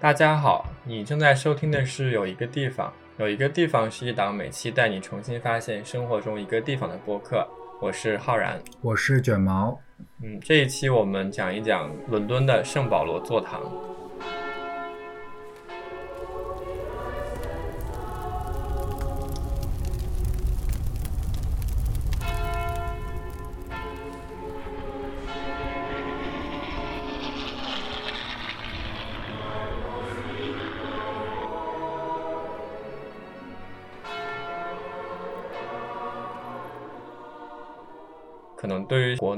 大家好，你正在收听的是《有一个地方》，有一个地方是一档每期带你重新发现生活中一个地方的播客。我是浩然，我是卷毛。嗯，这一期我们讲一讲伦敦的圣保罗座堂。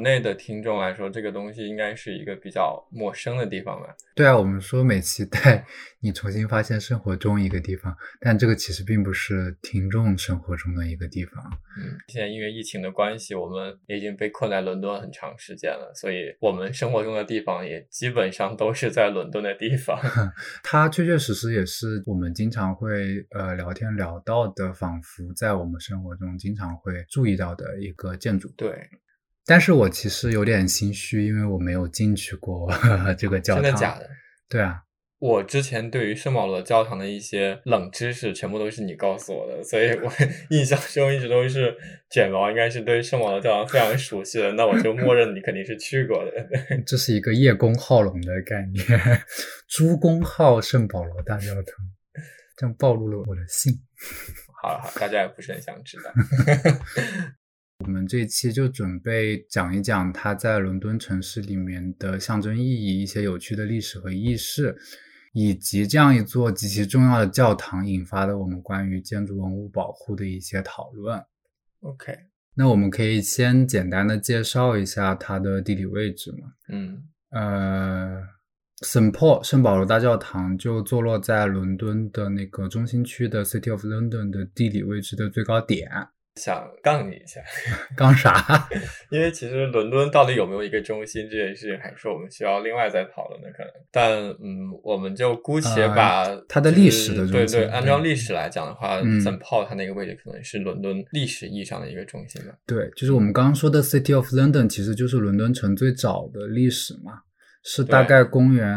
内的听众来说，这个东西应该是一个比较陌生的地方吧。对啊，我们说每期带 你重新发现生活中一个地方，但这个其实并不是听众生活中的一个地方。嗯，现在因为疫情的关系，我们已经被困在伦敦很长时间了，所以我们生活中的地方也基本上都是在伦敦的地方。它确确实实也是我们经常会呃聊天聊到的，仿佛在我们生活中经常会注意到的一个建筑。对。但是我其实有点心虚，因为我没有进去过 这个教堂。真的假的？对啊，我之前对于圣保罗教堂的一些冷知识，全部都是你告诉我的，所以我 印象中一直都是卷毛应该是对圣保罗教堂非常熟悉的，那我就默认你肯定是去过的。这是一个叶公好龙的概念，朱公好圣保罗大教堂，这样暴露了我的姓。好了好，大家也不是很想知道。我们这一期就准备讲一讲它在伦敦城市里面的象征意义，一些有趣的历史和轶事，以及这样一座极其重要的教堂引发的我们关于建筑文物保护的一些讨论。OK，那我们可以先简单的介绍一下它的地理位置嘛？嗯，呃圣保圣保罗大教堂就坐落在伦敦的那个中心区的 City of London 的地理位置的最高点。想杠你一下，杠啥？因为其实伦敦到底有没有一个中心这件事情，还是我们需要另外再讨论的。可能，但嗯，我们就姑且把它的历史的对对，按照历史来讲的话，St Paul 它那个位置可能是伦敦历史意义上的一个中心吧。对，就是我们刚刚说的 City of London，其实就是伦敦城最早的历史嘛。是大概公元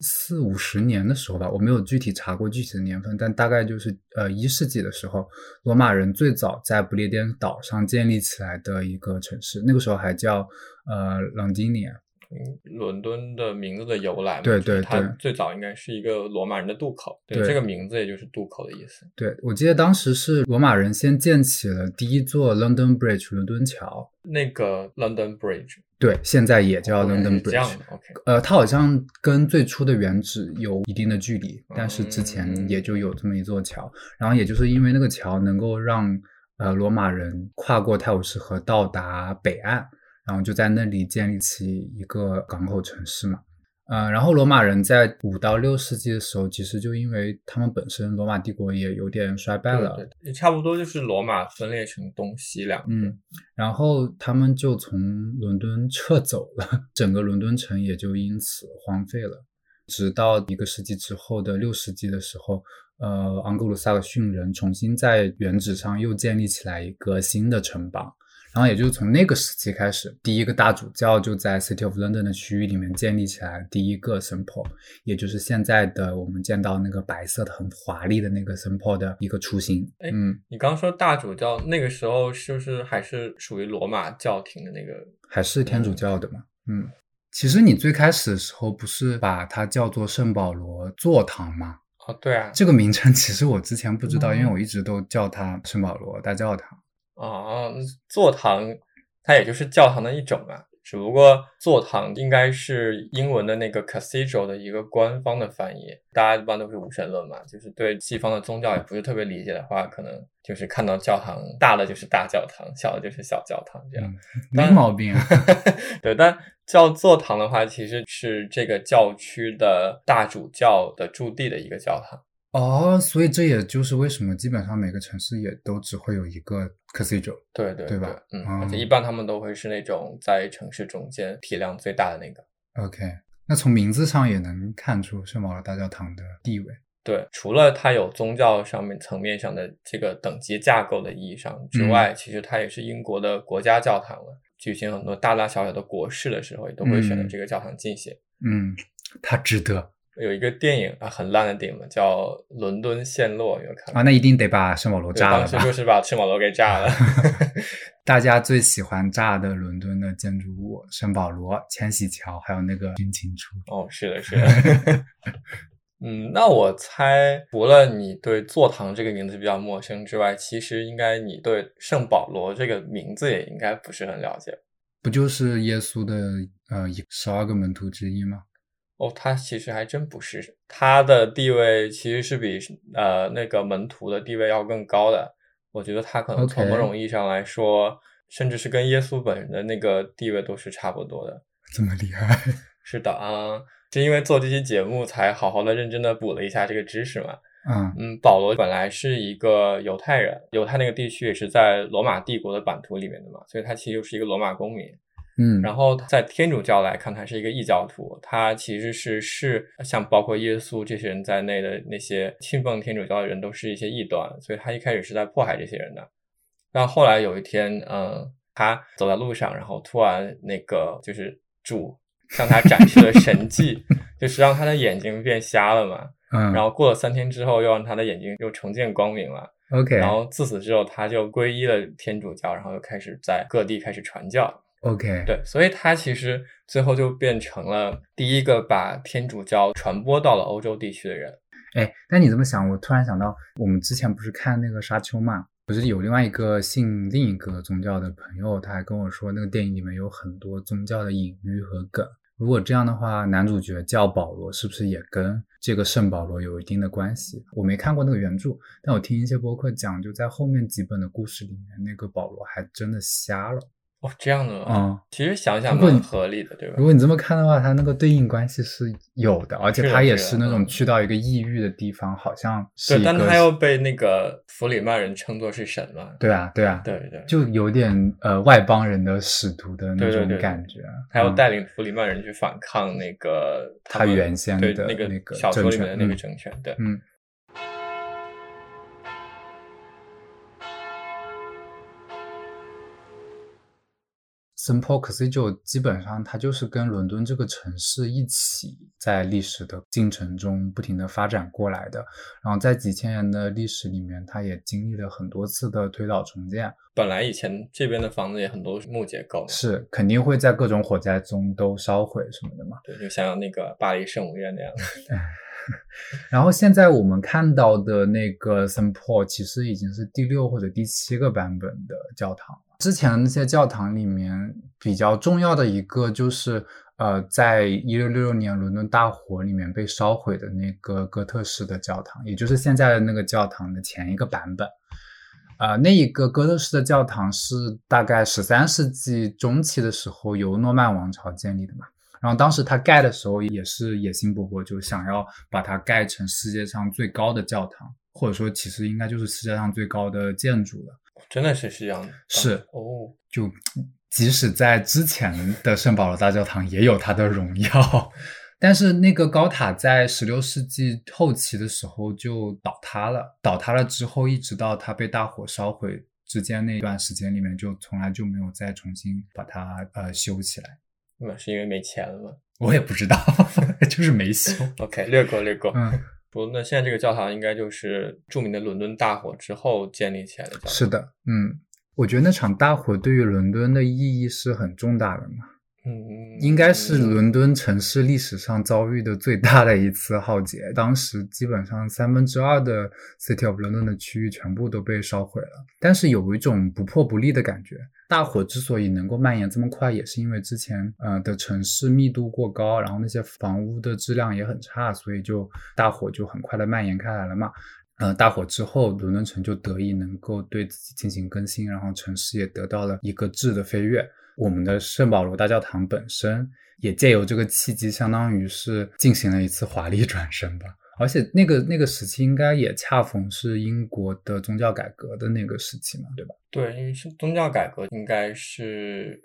四五十年的时候吧，我没有具体查过具体的年份，但大概就是呃一世纪的时候，罗马人最早在不列颠岛上建立起来的一个城市，那个时候还叫呃朗基尼亚。嗯，伦敦的名字的由来，对对对，它最早应该是一个罗马人的渡口，对这个名字也就是渡口的意思。对，我记得当时是罗马人先建起了第一座 London Bridge 伦敦桥，那个 London Bridge，对，现在也叫 London Bridge。OK，呃，它好像跟最初的原址有一定的距离，但是之前也就有这么一座桥，然后也就是因为那个桥能够让呃罗马人跨过泰晤士河到达北岸。然后就在那里建立起一个港口城市嘛，呃，然后罗马人在五到六世纪的时候，其实就因为他们本身罗马帝国也有点衰败了，也差不多就是罗马分裂成东西两，嗯，然后他们就从伦敦撤走了，整个伦敦城也就因此荒废了，直到一个世纪之后的六世纪的时候，呃，昂格鲁萨克逊人重新在原址上又建立起来一个新的城邦。然后也就是从那个时期开始，第一个大主教就在 City of London 的区域里面建立起来第一个 St Paul，也就是现在的我们见到那个白色的很华丽的那个 St Paul 的一个雏形。嗯，你刚说大主教那个时候是不是还是属于罗马教廷的那个？还是天主教的嘛？嗯，其实你最开始的时候不是把它叫做圣保罗座堂吗？哦，对啊，这个名称其实我之前不知道，因为我一直都叫它圣保罗大教堂。啊，座堂它也就是教堂的一种嘛，只不过座堂应该是英文的那个 cathedral 的一个官方的翻译。大家一般都是无神论嘛，就是对西方的宗教也不是特别理解的话，可能就是看到教堂大的就是大教堂，小的就是小教堂这样，没毛病。对，但叫座堂的话，其实是这个教区的大主教的驻地的一个教堂。哦，所以这也就是为什么基本上每个城市也都只会有一个 cathedral，对对对吧？嗯，而且一般他们都会是那种在城市中间体量最大的那个。OK，那从名字上也能看出圣保罗大教堂的地位。对，除了它有宗教上面层面上的这个等级架构的意义上之外，其实它也是英国的国家教堂了。举行很多大大小小的国事的时候，也都会选择这个教堂进行。嗯，它值得。有一个电影啊，很烂的电影嘛，叫《伦敦陷落》，有看啊，那一定得把圣保罗炸了吧？当时就是把圣保罗给炸了。大家最喜欢炸的伦敦的建筑物，圣保罗、千禧桥，还有那个军情处。哦，是的，是的。嗯，那我猜，除了你对座堂这个名字比较陌生之外，其实应该你对圣保罗这个名字也应该不是很了解。不就是耶稣的呃十二个门徒之一吗？哦，他其实还真不是，他的地位其实是比呃那个门徒的地位要更高的。我觉得他可能从某种意义上来说，甚至是跟耶稣本人的那个地位都是差不多的。这么厉害？是的啊。是因为做这期节目才好好的认真的补了一下这个知识嘛？嗯嗯，保罗本来是一个犹太人，犹太那个地区也是在罗马帝国的版图里面的嘛，所以他其实就是一个罗马公民。嗯，然后在天主教来看，他是一个异教徒，他其实是是像包括耶稣这些人在内的那些信奉天主教的人都是一些异端，所以他一开始是在迫害这些人的。但后来有一天，嗯，他走在路上，然后突然那个就是主。向他展示了神迹，就是让他的眼睛变瞎了嘛。嗯，然后过了三天之后，又让他的眼睛又重见光明了。OK，然后自此之后，他就皈依了天主教，然后又开始在各地开始传教。OK，对，所以他其实最后就变成了第一个把天主教传播到了欧洲地区的人。哎，那你这么想，我突然想到，我们之前不是看那个沙丘嘛？不是有另外一个信另一个宗教的朋友，他还跟我说，那个电影里面有很多宗教的隐喻和梗。如果这样的话，男主角叫保罗，是不是也跟这个圣保罗有一定的关系？我没看过那个原著，但我听一些播客讲，就在后面几本的故事里面，那个保罗还真的瞎了。哦，这样的嗯，其实想想蛮合理的，对吧？如果你这么看的话，它那个对应关系是有的，而且他也是那种去到一个异域的地方，好像是对，但他又被那个弗里曼人称作是神嘛？对啊，对啊，对对，就有点呃外邦人的使徒的那种感觉。他要带领弗里曼人去反抗那个他原先的那个小说里面的那个政权，对，嗯。St. Paul Cathedral 基本上它就是跟伦敦这个城市一起在历史的进程中不停的发展过来的，然后在几千年的历史里面，它也经历了很多次的推倒重建。本来以前这边的房子也很多木结构，是肯定会在各种火灾中都烧毁什么的嘛？对，就像那个巴黎圣母院那样。然后现在我们看到的那个 St. Paul 其实已经是第六或者第七个版本的教堂。之前的那些教堂里面比较重要的一个就是，呃，在一六六六年伦敦大火里面被烧毁的那个哥特式的教堂，也就是现在的那个教堂的前一个版本。呃，那一个哥特式的教堂是大概十三世纪中期的时候由诺曼王朝建立的嘛。然后当时他盖的时候也是野心勃勃，就想要把它盖成世界上最高的教堂，或者说其实应该就是世界上最高的建筑了。真的是这样的，是哦，就即使在之前的圣保罗大教堂也有它的荣耀，但是那个高塔在十六世纪后期的时候就倒塌了。倒塌了之后，一直到它被大火烧毁之间那段时间里面，就从来就没有再重新把它呃修起来。那是因为没钱了吗？我也不知道，就是没修。OK，略过略过。嗯。不，那现在这个教堂应该就是著名的伦敦大火之后建立起来的教堂。是的，嗯，我觉得那场大火对于伦敦的意义是很重大的嘛。嗯，应该是伦敦城市历史上遭遇的最大的一次浩劫。当时基本上三分之二的 City of London 的区域全部都被烧毁了。但是有一种不破不立的感觉。大火之所以能够蔓延这么快，也是因为之前呃的城市密度过高，然后那些房屋的质量也很差，所以就大火就很快的蔓延开来了嘛。呃，大火之后，伦敦城就得以能够对自己进行更新，然后城市也得到了一个质的飞跃。我们的圣保罗大教堂本身也借由这个契机，相当于是进行了一次华丽转身吧。而且那个那个时期应该也恰逢是英国的宗教改革的那个时期嘛，对吧？对，因为是宗教改革应该是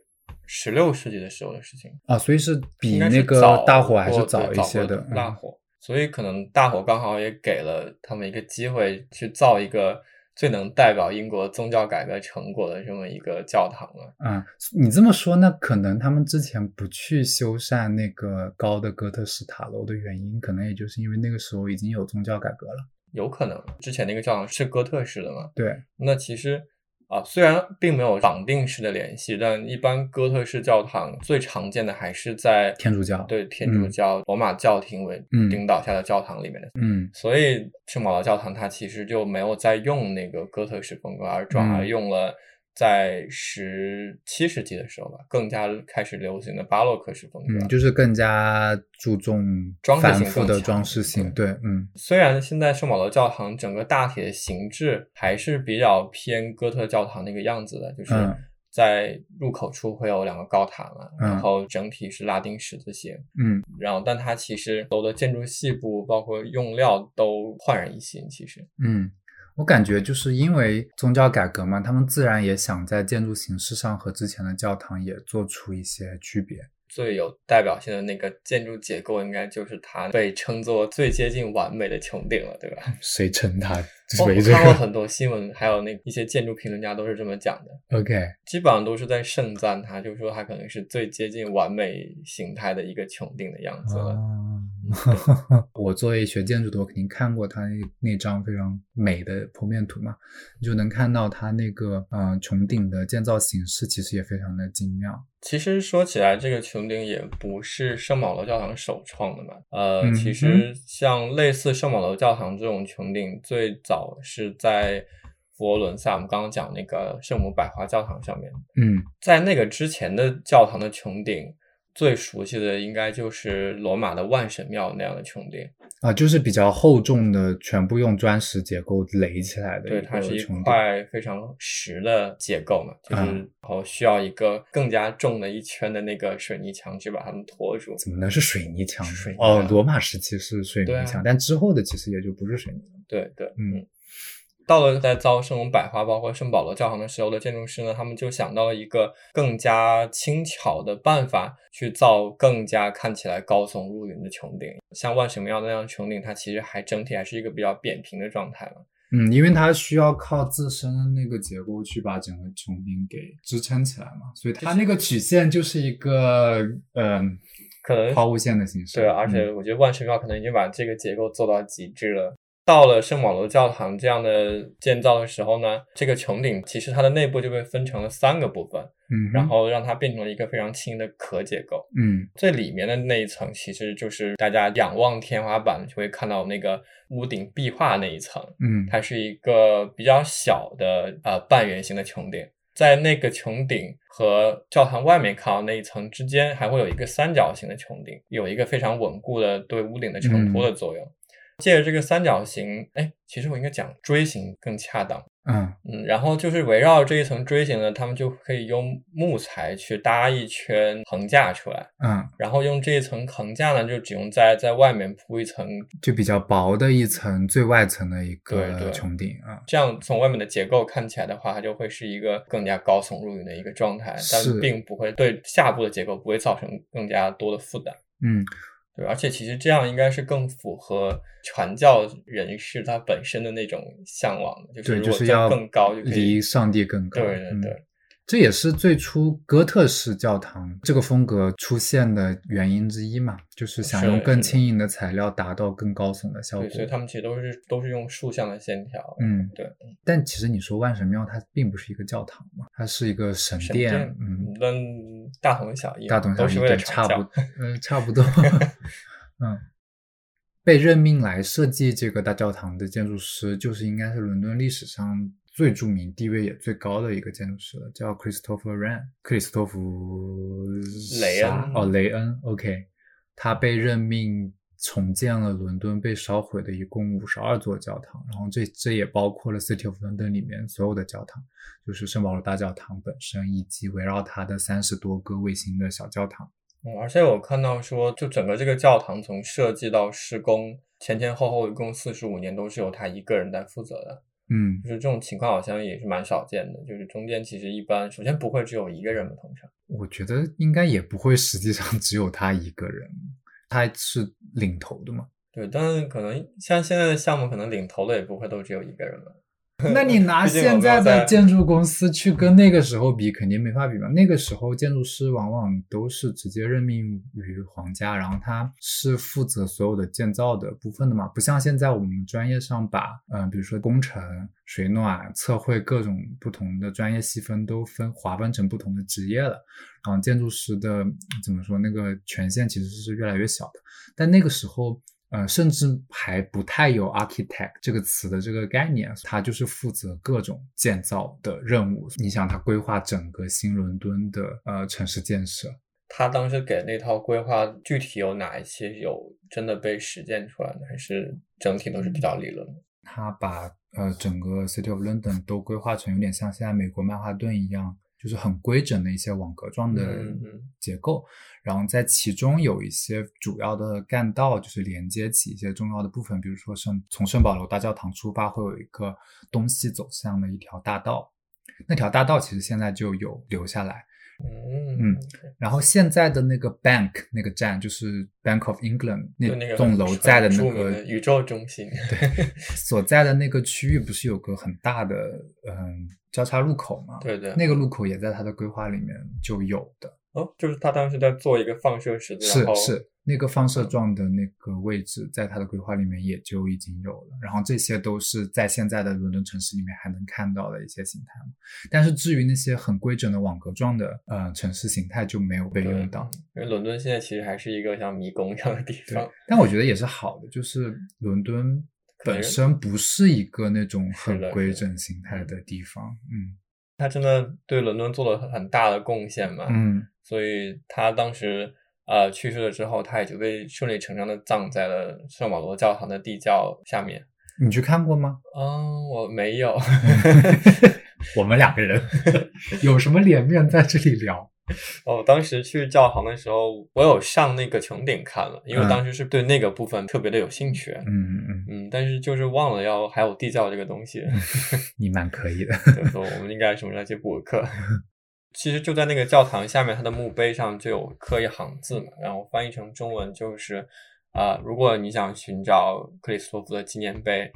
十六世纪的时候的事情啊，所以是比那个大火还是早一些的大火。所以可能大火刚好也给了他们一个机会去造一个最能代表英国宗教改革成果的这么一个教堂了。嗯，你这么说，那可能他们之前不去修缮那个高的哥特式塔楼的原因，可能也就是因为那个时候已经有宗教改革了。有可能之前那个教堂是哥特式的嘛？对，那其实啊，虽然并没有绑定式的联系，但一般哥特式教堂最常见的还是在天主教对天主教罗马教廷为嗯领导下的教堂里面的。嗯所以圣保罗教堂它其实就没有再用那个哥特式风格，而转而嗯用了在十七世纪的时候吧，更加开始流行的巴洛克式风格。嗯，就是更加注重装饰性的装饰性。对，嗯虽然现在圣保罗教堂整个大体的形制还是比较偏哥特教堂那个样子的，就是嗯在入口处会有两个高塔嘛，嗯然后整体是拉丁十字形，嗯然后但它其实所有的建筑细部包括用料都焕然一新，其实。嗯，我感觉就是因为宗教改革嘛，他们自然也想在建筑形式上和之前的教堂也做出一些区别。最有代表性的那个建筑结构，应该就是它被称作最接近完美的穹顶了，对吧？谁称它我看过很多新闻，还有那一些建筑评论家都是这么讲的。？OK，基本上都是在盛赞它，就是说它可能是最接近完美形态的一个穹顶的样子了。哦，我作为学建筑的，我肯定看过他那那张非常美的剖面图嘛，你就能看到它那个呃穹顶的建造形式其实也非常的精妙。其实说起来，这个穹顶也不是圣保罗教堂首创的嘛。呃，嗯其实像类似圣保罗教堂这种穹顶，最早是在佛罗伦萨，我们刚刚讲那个圣母百花教堂上面。嗯在那个之前的教堂的穹顶，最熟悉的应该就是罗马的万神庙那样的穹顶。啊，就是比较厚重的，全部用砖石结构垒起来的对，它是一。块非常实的结构嘛，就是啊然后需要一个更加重的一圈的那个水泥墙去把它们托住。怎么能是水泥墙？水泥哦啊，罗马时期是水泥墙，但之后的其实也就不是水泥了。对对，嗯到了在造圣母百花，包括圣保罗教堂的时候的建筑师呢，他们就想到了一个更加轻巧的办法，去造更加看起来高耸入云的穹顶。像万神庙那样穹顶，它其实还整体还是一个比较扁平的状态嘛。嗯，因为它需要靠自身的那个结构去把整个穹顶给支撑起来嘛，所以它那个曲线就是一个嗯可能抛物线的形式。对，而且嗯我觉得万神庙可能已经把这个结构做到极致了。到了圣保罗教堂这样的建造的时候呢，这个穹顶其实它的内部就被分成了三个部分，嗯，然后让它变成了一个非常轻的壳结构。嗯最里面的那一层其实就是大家仰望天花板就会看到那个屋顶壁画那一层，嗯它是一个比较小的呃半圆形的穹顶。在那个穹顶和教堂外面看到那一层之间，还会有一个三角形的穹顶，有一个非常稳固的对屋顶的承托的作用。借着这个三角形，哎，其实我应该讲锥形更恰当。嗯嗯，然后就是围绕这一层锥形呢，他们就可以用木材去搭一圈横架出来，嗯，然后用这一层横架呢，就只用在在外面铺一层，就比较薄的一层最外层的一个穹顶啊。这样从外面的结构看起来的话，它就会是一个更加高耸入云的一个状态，但并不会对下部的结构不会造成更加多的负担。嗯对，而且其实这样应该是更符合传教人士他本身的那种向往的，就是就是要更高离上帝更高。嗯对对对。这也是最初哥特式教堂这个风格出现的原因之一嘛，就是想用更轻盈的材料达到更高耸的效果对，。所以他们其实都是都是用竖向的线条。嗯，对。但其实你说万神庙它并不是一个教堂嘛，它是一个神殿，神殿，嗯，跟大同小异，大同小异，对，差不教。，呃，差不多，嗯。被任命来设计这个大教堂的建筑师，就是应该是伦敦历史上最著名、地位也最高的一个建筑师了，叫 Christopher Wren，克里斯托弗雷恩哦，雷恩，OK，他被任命重建了伦敦被烧毁的一共五十二座教堂，然后这这也包括了 City of London 里面所有的教堂，就是圣保罗大教堂本身，以及围绕它的三十多个卫星的小教堂。嗯，而且我看到说，就整个这个教堂从设计到施工前前后后一共四十五年，都是由他一个人在负责的。嗯就是这种情况好像也是蛮少见的，就是中间其实一般首先不会只有一个人嘛，通常。我觉得应该也不会，实际上只有他一个人，他是领头的嘛。对，但是可能像现在的项目，可能领头的也不会都只有一个人了。那你拿现在的建筑公司去跟那个时候比，肯定没法比嘛。那个时候建筑师往往都是直接任命于皇家，然后他是负责所有的建造的部分的嘛，不像现在我们专业上把嗯、比如说工程、水暖、测绘各种不同的专业细分都分划分成不同的职业了。然后建筑师的怎么说那个权限其实是越来越小的，但那个时候。呃，甚至还不太有 architect 这个词的这个概念，他就是负责各种建造的任务。你想，他规划整个新伦敦的呃城市建设，他当时给那套规划具体有哪一些有真的被实践出来的，还是整体都是比较理论的？他把呃整个 City of London 都规划成有点像现在美国曼哈顿一样，就是很规整的一些网格状的嗯嗯结构，然后在其中有一些主要的干道，就是连接起一些重要的部分，比如说圣从圣保罗大教堂出发，会有一个东西走向的一条大道，那条大道其实现在就有留下来。嗯嗯然后现在的那个 Bank 那个站，就是 Bank of England 那栋楼在的那个宇宙中心，对所在的那个区域，不是有个很大的嗯交叉路口吗？对对，那个路口也在它的规划里面就有的。哦，就是他当时在做一个放射十字，是是，那个放射状的那个位置，在他的规划里面也就已经有了。然后这些都是在现在的伦敦城市里面还能看到的一些形态嘛。但是至于那些很规整的网格状的呃城市形态就没有被用到。因为伦敦现在其实还是一个像迷宫一样的地方，，但我觉得也是好的，就是伦敦本身不是一个那种很规整形态的地方。嗯他真的对伦敦做了很大的贡献嘛，嗯，所以他当时呃去世了之后，他也就被顺理成章的葬在了圣保罗教堂的地窖下面。你去看过吗？嗯，我没有，我们两个人 有什么脸面在这里聊？哦，当时去教堂的时候，我有上那个穹顶看了，因为当时是对那个部分特别的有兴趣。嗯嗯，嗯，但是就是忘了要还有地窖这个东西，你蛮可以的。对，说我们应该什么时候去补课。其实就在那个教堂下面，它的墓碑上就有刻一行字嘛，然后翻译成中文就是啊、如果你想寻找克里斯托弗的纪念碑，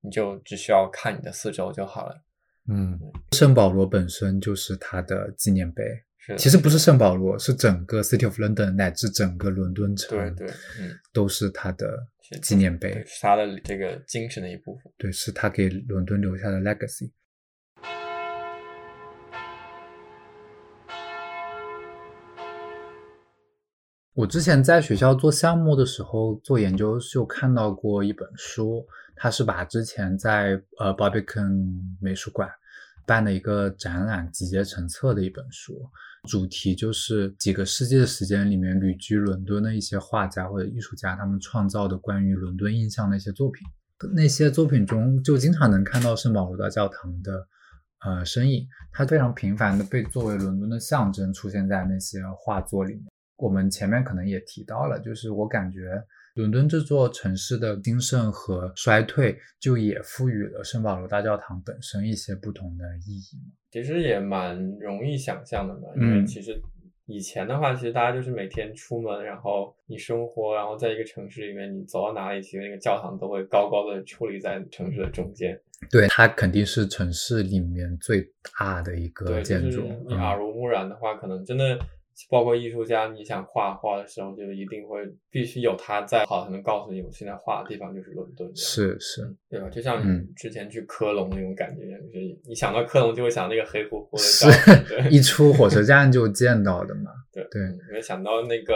你就只需要看你的四周就好了。嗯，圣保罗本身就是他的纪念碑。是，其实不是圣保罗，是整个 City of London 乃至整个伦敦城，对对，嗯，都是他的纪念碑他的这个精神的一部分。对，是他给伦敦留下的 legacy。我之前在学校做项目的时候做研究，是有看到过一本书，它是把之前在呃 Barbican 美术馆办的一个展览集结成册的一本书，主题就是几个世纪的时间里面旅居伦敦的一些画家或者艺术家他们创造的关于伦敦印象的一些作品。那些作品中就经常能看到圣保罗大教堂的呃身影，它非常频繁的被作为伦敦的象征出现在那些画作里面。我们前面可能也提到了，就是我感觉伦敦这座城市的兴盛和衰退，就也赋予了圣保罗大教堂本身一些不同的意义。其实也蛮容易想象的嘛，因为嗯其实以前的话，其实大家就是每天出门，然后你生活，然后在一个城市里面，你走到哪里，其实那个教堂都会高高的矗立在城市的中间。对，它肯定是城市里面最大的一个对，就是建筑。你耳濡目染的话，可能真的包括艺术家，你想画画的时候，就一定会必须有他在，好才能告诉你，我现在画的地方就是伦敦。是是，对吧？就像嗯你之前去科隆那种感觉，就是你想到科隆就会想那个黑乎乎的是一出火车站就见到的嘛。对对嗯你会想到那个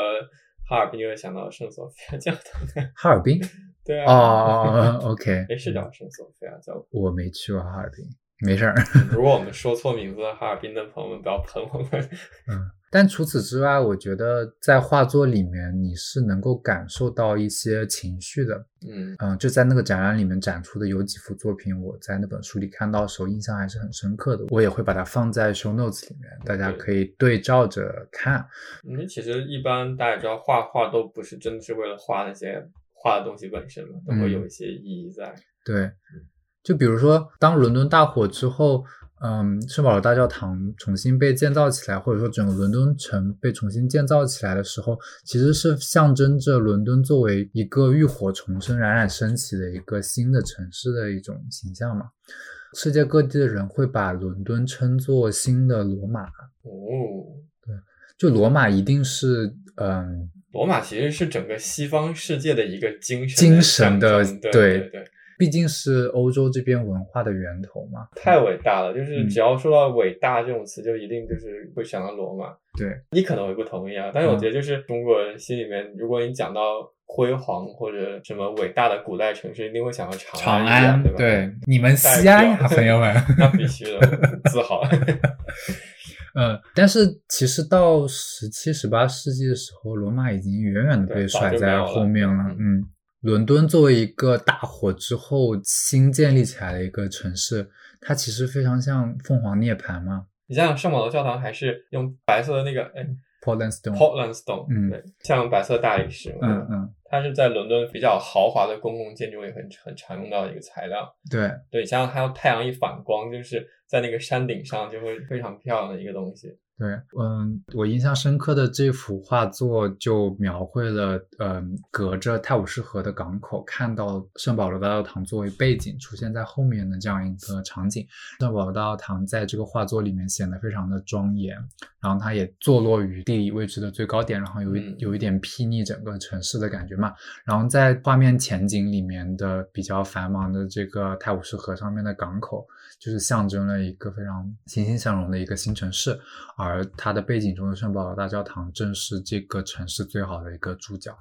哈尔滨，就会想到圣索菲亚教堂。哈尔滨对哦啊，哦哦，OK，哎，是叫圣索菲亚教堂。我没去过哈尔滨，没事儿。如果我们 说错名字，哈尔滨的朋友们不要喷我们。嗯，但除此之外，我觉得在画作里面你是能够感受到一些情绪的。嗯嗯，就在那个展览里面展出的有几幅作品，我在那本书里看到的时候印象还是很深刻的。我也会把它放在 show notes 里面，大家可以对照着看。因为其实一般大家知道，画画都不是真的是为了画那些画的东西本身嘛，都会有一些意义在。对，就比如说，当伦敦大火之后，嗯，圣保罗大教堂重新被建造起来，或者说整个伦敦城被重新建造起来的时候，其实是象征着伦敦作为一个浴火重生、冉冉升起的一个新的城市的一种形象嘛。世界各地的人会把伦敦称作新的罗马。哦，对就罗马一定是嗯，罗马其实是整个西方世界的一个精神精神的对对对对，毕竟是欧洲这边文化的源头嘛。太伟大了！就是嗯只要说到伟大这种词，就一定就是会想到罗马。对，你可能会不同意啊，但是我嗯觉得就是中国人心里面，如果你讲到辉煌或者什么伟大的古代城市，一定会想到长长安长，安对吧？对，你们西安呀，朋友们。那必须的，自豪。嗯，但是其实到十七、十八世纪的时候，罗马已经远远的被甩在后面了。嗯嗯，伦敦作为一个大火之后新建立起来的一个城市，它其实非常像凤凰涅槃嘛你想想，圣保罗教堂还是用白色的那个哎，Portland Stone。Portland Stone，嗯对，像白色大理石嘛，嗯嗯，它是在伦敦比较豪华的公共建筑里很很常用到的一个材料。对，对，你想想，它要太阳一反光，就是在那个山顶上就会非常漂亮的一个东西。对，嗯，我印象深刻的这幅画作就描绘了，嗯，隔着泰晤士河的港口，看到圣保罗大教堂作为背景出现在后面的这样一个场景。圣保罗大教堂在这个画作里面显得非常的庄严，然后它也坐落于地理位置的最高点，然后有一嗯有一点睥睨整个城市的感觉嘛。然后在画面前景里面的比较繁忙的这个泰晤士河上面的港口，就是象征了一个非常欣欣向荣的一个新城市，而它的背景中的圣保罗大教堂正是这个城市最好的一个主角。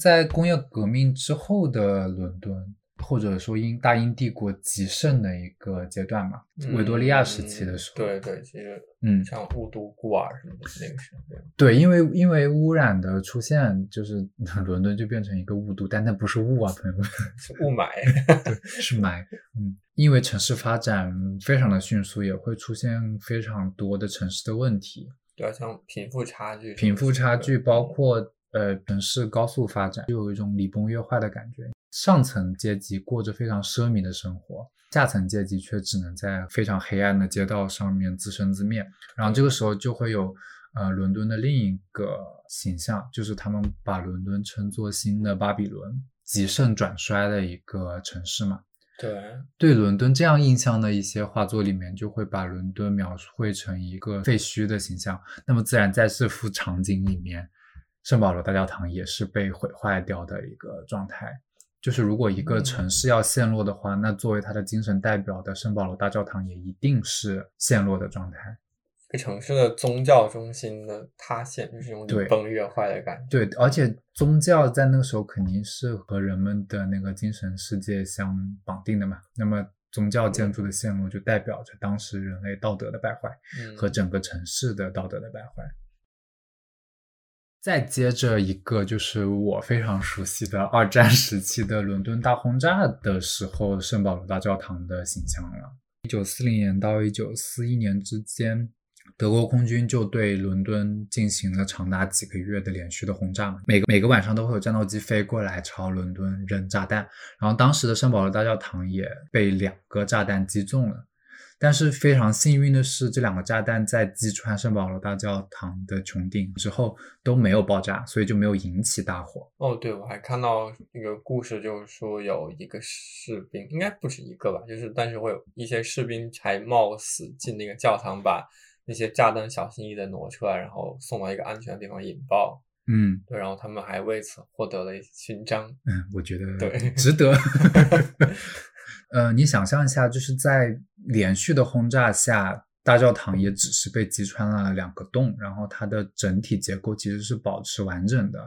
在工业革命之后的伦敦，或者说英大英帝国极盛的一个阶段嘛，维多利亚时期的时候，嗯对对，其实嗯像雾都孤儿什么的那个时候，对对，因为因为污染的出现，就是 伦敦就变成一个雾都，但那不是雾啊，朋友们，是雾霾。是霾。嗯，因为城市发展非常的迅速，也会出现非常多的城市的问题，对啊，像贫富差距贫富差距，包括呃城市高速发展，就有一种礼崩乐坏的感觉。上层阶级过着非常奢靡的生活，下层阶级却只能在非常黑暗的街道上面自生自灭。然后这个时候就会有呃伦敦的另一个形象，就是他们把伦敦称作新的巴比伦，极盛转衰的一个城市嘛。对对伦敦这样印象的一些画作里面，就会把伦敦描绘成一个废墟的形象。那么自然在这幅场景里面，圣保罗大教堂也是被毁坏掉的一个状态。就是如果一个城市要陷落的话，那作为它的精神代表的圣保罗大教堂也一定是陷落的状态。一个城市的宗教中心的塌陷，就是那种崩越坏的感觉。对，而且宗教在那个时候肯定是和人们的那个精神世界相绑定的嘛。那么宗教建筑的陷落，就代表着当时人类道德的败坏。嗯，和整个城市的道德的败坏。再接着一个就是我非常熟悉的二战时期的伦敦大轰炸的时候，圣保罗大教堂的形象了。一九四零年到一九四一年之间，德国空军就对伦敦进行了长达几个月的连续的轰炸，每个每个晚上都会有战斗机飞过来朝伦敦扔炸弹，然后当时的圣保罗大教堂也被两个炸弹击中了。但是非常幸运的是，这两个炸弹在击穿圣保罗大教堂的穹顶之后都没有爆炸，所以就没有引起大火。哦，对，我还看到那个故事，就是说有一个士兵，应该不止一个吧，就是但是会有一些士兵还冒死进那个教堂，把那些炸弹小心翼翼的挪出来，然后送到一个安全的地方引爆。嗯对，然后他们还为此获得了勋章。嗯，我觉得对值得。呃，你想象一下，就是在连续的轰炸下，大教堂也只是被击穿了两个洞，然后它的整体结构其实是保持完整的。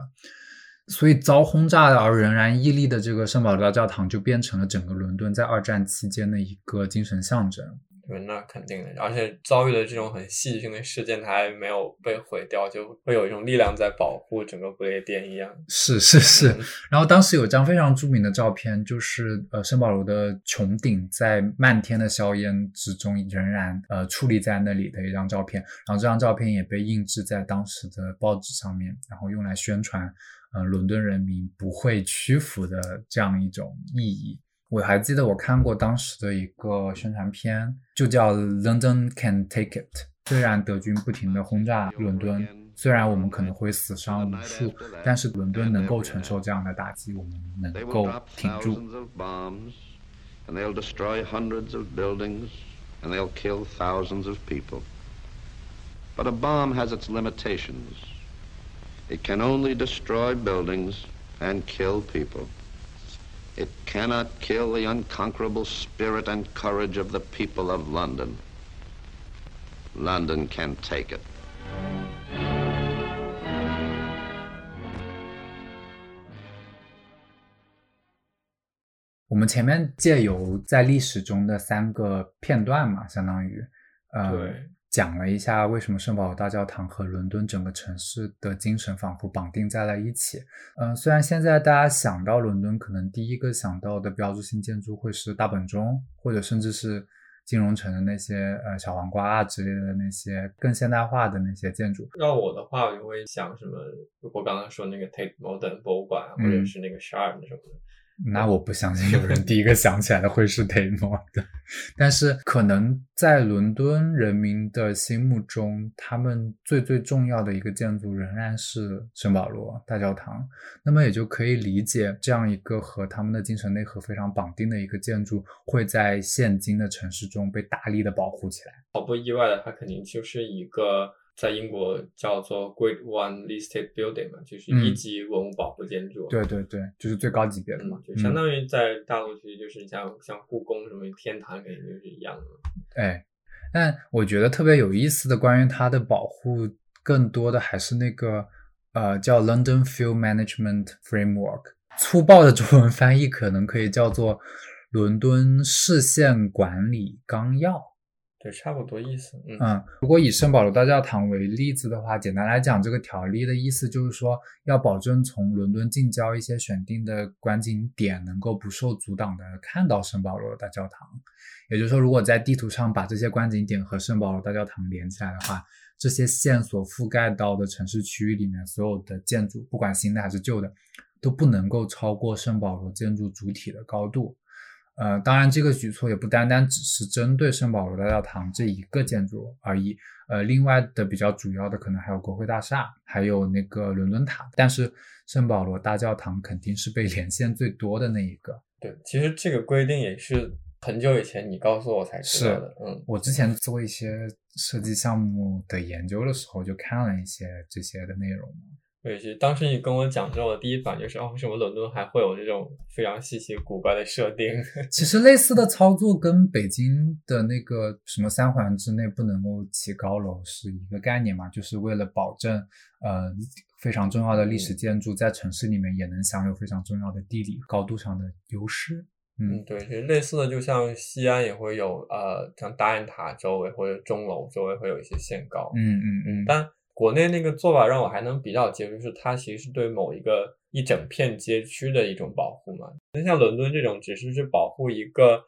所以遭轰炸而仍然屹立的这个圣保罗大教堂，就变成了整个伦敦在二战期间的一个精神象征。对，那肯定的，而且遭遇了这种很戏剧性的事件，它还没有被毁掉，就会有一种力量在保护整个不列颠一样。是是是，嗯然后当时有张非常著名的照片，就是呃圣保罗的穹顶在漫天的硝烟之中仍然呃矗立在那里的一张照片，然后这张照片也被印制在当时的报纸上面，然后用来宣传呃伦敦人民不会屈服的这样一种意义。我还记得我看过当时的一个宣传片，就叫 London Can Take It。虽然德军不停地轰炸伦敦，虽然我们可能会死伤无数，但是伦敦能够承受这样的打击，我们能够挺住。and they'll destroy hundreds of buildings and they'll kill thousands of people. But a bomb has its limitations. It can only destroy buildings and kill people. It cannot kill the unconquerable spirit and courage of the people of London. London can take it. 我们前面借由在历史中的三个片段嘛，相当于，呃，对 讲了一下为什么圣保罗大教堂和伦敦整个城市的精神仿佛绑定在了一起。嗯、虽然现在大家想到伦敦，可能第一个想到的标志性建筑会是大本钟，或者甚至是金融城的那些呃小黄瓜啊之类的那些更现代化的那些建筑。要我的话，我就会想什么，我刚刚说那个 Tate Modern 博物馆，或者嗯是那个 Shard 什么的。那我不相信有人第一个想起来的会是 Tate Modern，但是可能在伦敦人民的心目中，他们最最重要的一个建筑仍然是圣保罗大教堂。那么也就可以理解，这样一个和他们的精神内核非常绑定的一个建筑，会在现今的城市中被大力的保护起来。毫不意外的，它肯定就是一个在英国叫做 Grade One Listed Building 嘛，就是一嗯级文物保护建筑。对对对，就是最高级别的嘛嗯，，就相当于在大陆区，就是像像故宫什么天坛，肯定就是一样的。哎，但我觉得特别有意思的，关于它的保护，更多的还是那个呃叫 London Field Management Framework，粗暴的中文翻译可能可以叫做伦敦市县管理纲要。对，差不多意思。嗯，如果以圣保罗大教堂为例子的话，简单来讲，这个条例的意思就是说，要保证从伦敦近郊一些选定的观景点能够不受阻挡的看到圣保罗大教堂。也就是说，如果在地图上把这些观景点和圣保罗大教堂连起来的话，这些线所覆盖到的城市区域里面所有的建筑，不管新的还是旧的，都不能够超过圣保罗建筑主体的高度。呃，当然，这个举措也不单单只是针对圣保罗大教堂这一个建筑而已。呃，另外的比较主要的可能还有国会大厦，还有那个伦敦塔。但是圣保罗大教堂肯定是被连线最多的那一个。对，其实这个规定也是很久以前你告诉我才知道的。嗯，我之前做一些设计项目的研究的时候，就看了一些这些的内容嘛。对，其实当时你跟我讲之后，我第一反应就是，哦，为什么伦敦还会有这种非常稀奇古怪的设定？其实类似的操作跟北京的那个什么三环之内不能够起高楼是一个概念嘛，就是为了保证呃非常重要的历史建筑在城市里面也能享有非常重要的地理高度上的优势。嗯，嗯，对，其实类似的，就像西安也会有，呃，像大雁塔周围或者钟楼周围会有一些限高。嗯嗯嗯，但国内那个做法让我还能比较接受，就是它其实是对某一个一整片街区的一种保护嘛。那像伦敦这种，只是去保护一个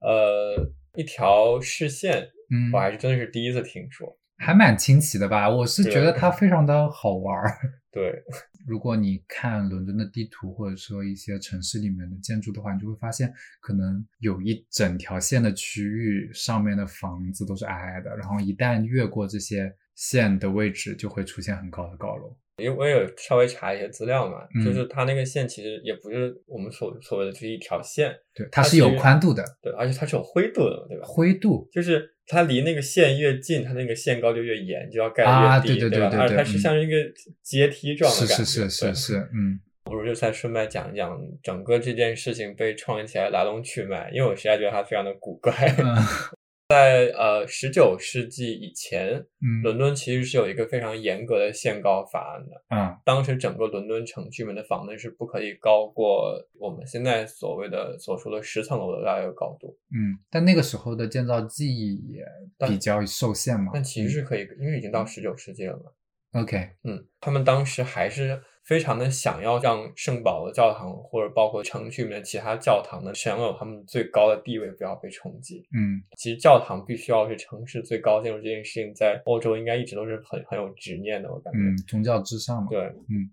呃一条视线，嗯我还是真的是第一次听说。还蛮清奇的吧？我是觉得它非常的好玩儿。对，如果你看伦敦的地图，或者说一些城市里面的建筑的话，你就会发现，可能有一整条线的区域上面的房子都是矮矮的，然后一旦越过这些线的位置，就会出现很高的高楼。因为我也有稍微查一些资料嘛，嗯就是它那个线其实也不是我们所所谓的就是一条线，对，它是有宽度的，对，而且它是有灰度的，对吧？灰度。就是它离那个线越近，它那个线高就越严，就要盖啊得越低，吧？对对对对对而它是嗯像一个阶梯状的是感觉，是是是 嗯不如就再顺便讲一讲整个这件事情被创立起来来龙去脉，因为我实在觉得它非常的古怪。嗯 在呃十九世纪以前，嗯伦敦其实是有一个非常严格的限高法案的。嗯当时整个伦敦城区里面的房子是不可以高过我们现在所谓的所说的十层楼的大概的高度，嗯，但那个时候的建造技艺也比较受限嘛。但其实是可以，因为已经到十九世纪了嘛。嗯 OK，嗯，他们当时还是非常的想要让圣保罗教堂或者包括城区里面其他教堂呢，享有他们最高的地位，不要被冲击。嗯其实教堂必须要是城市最高建筑这件事情，在欧洲应该一直都是很很有执念的，我感觉。嗯，宗教至上嘛。对，嗯，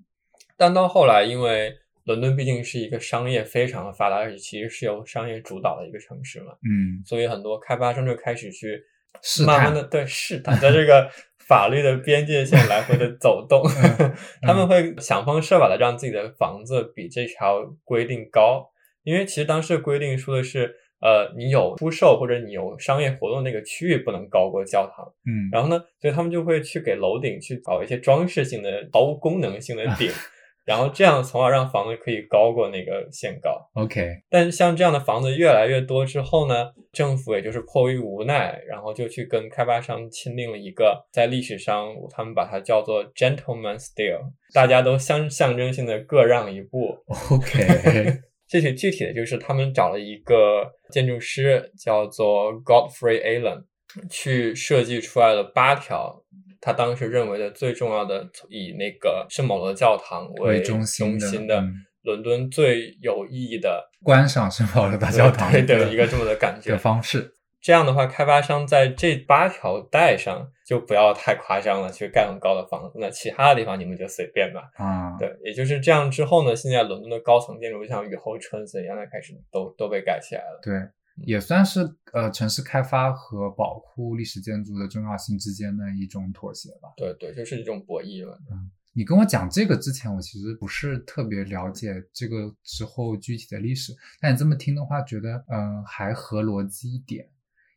但到后来，因为伦敦毕竟是一个商业非常的发达，而且其实是由商业主导的一个城市嘛，嗯，所以很多开发商就开始去试慢慢探的对试探，在这个法律的边界线来回的走动，嗯 他们会想方设法的让自己的房子比这条规定高，因为其实当时的规定说的是，呃，你有出售或者你有商业活动那个区域不能高过教堂，嗯，然后呢，所以他们就会去给楼顶去搞一些装饰性的、毫无功能性的顶，然后这样从而让房子可以高过那个限高。OK，但是像这样的房子越来越多之后呢，政府也就是迫于无奈，然后就去跟开发商签订了一个，在历史上他们把它叫做 gentleman's deal，大家都相象征性的各让一步。OK，这些具体的就是他们找了一个建筑师叫做 Godfrey Allen，去设计出来了八条。他当时认为的最重要的，以那个圣保罗教堂为为中心的伦敦最有意义的观赏圣保罗大教堂对对的一个这么的感觉的。方式。这样的话，开发商在这八条带上就不要太夸张了，去盖很高的房子。那其他的地方你们就随便吧。啊，对，也就是这样之后呢，现在伦敦的高层建筑像雨后春笋一样的开始都都被盖起来了。对，也算是呃城市开发和保护历史建筑的重要性之间的一种妥协吧。对对，就是一种博弈了。嗯你跟我讲这个之前，我其实不是特别了解这个之后具体的历史，但你这么听的话，觉得嗯、呃还合逻辑一点。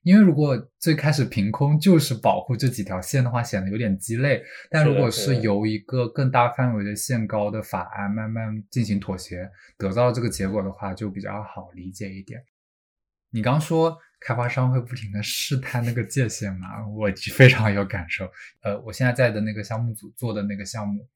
因为如果最开始凭空就是保护这几条线的话，显得有点鸡肋。但如果是由一个更大范围的限高的法案慢慢进行妥协，得到这个结果的话，就比较好理解一点。你刚说开发商会不停的试探那个界限嘛，我非常有感受。呃，我现在在的那个项目组做的那个项目，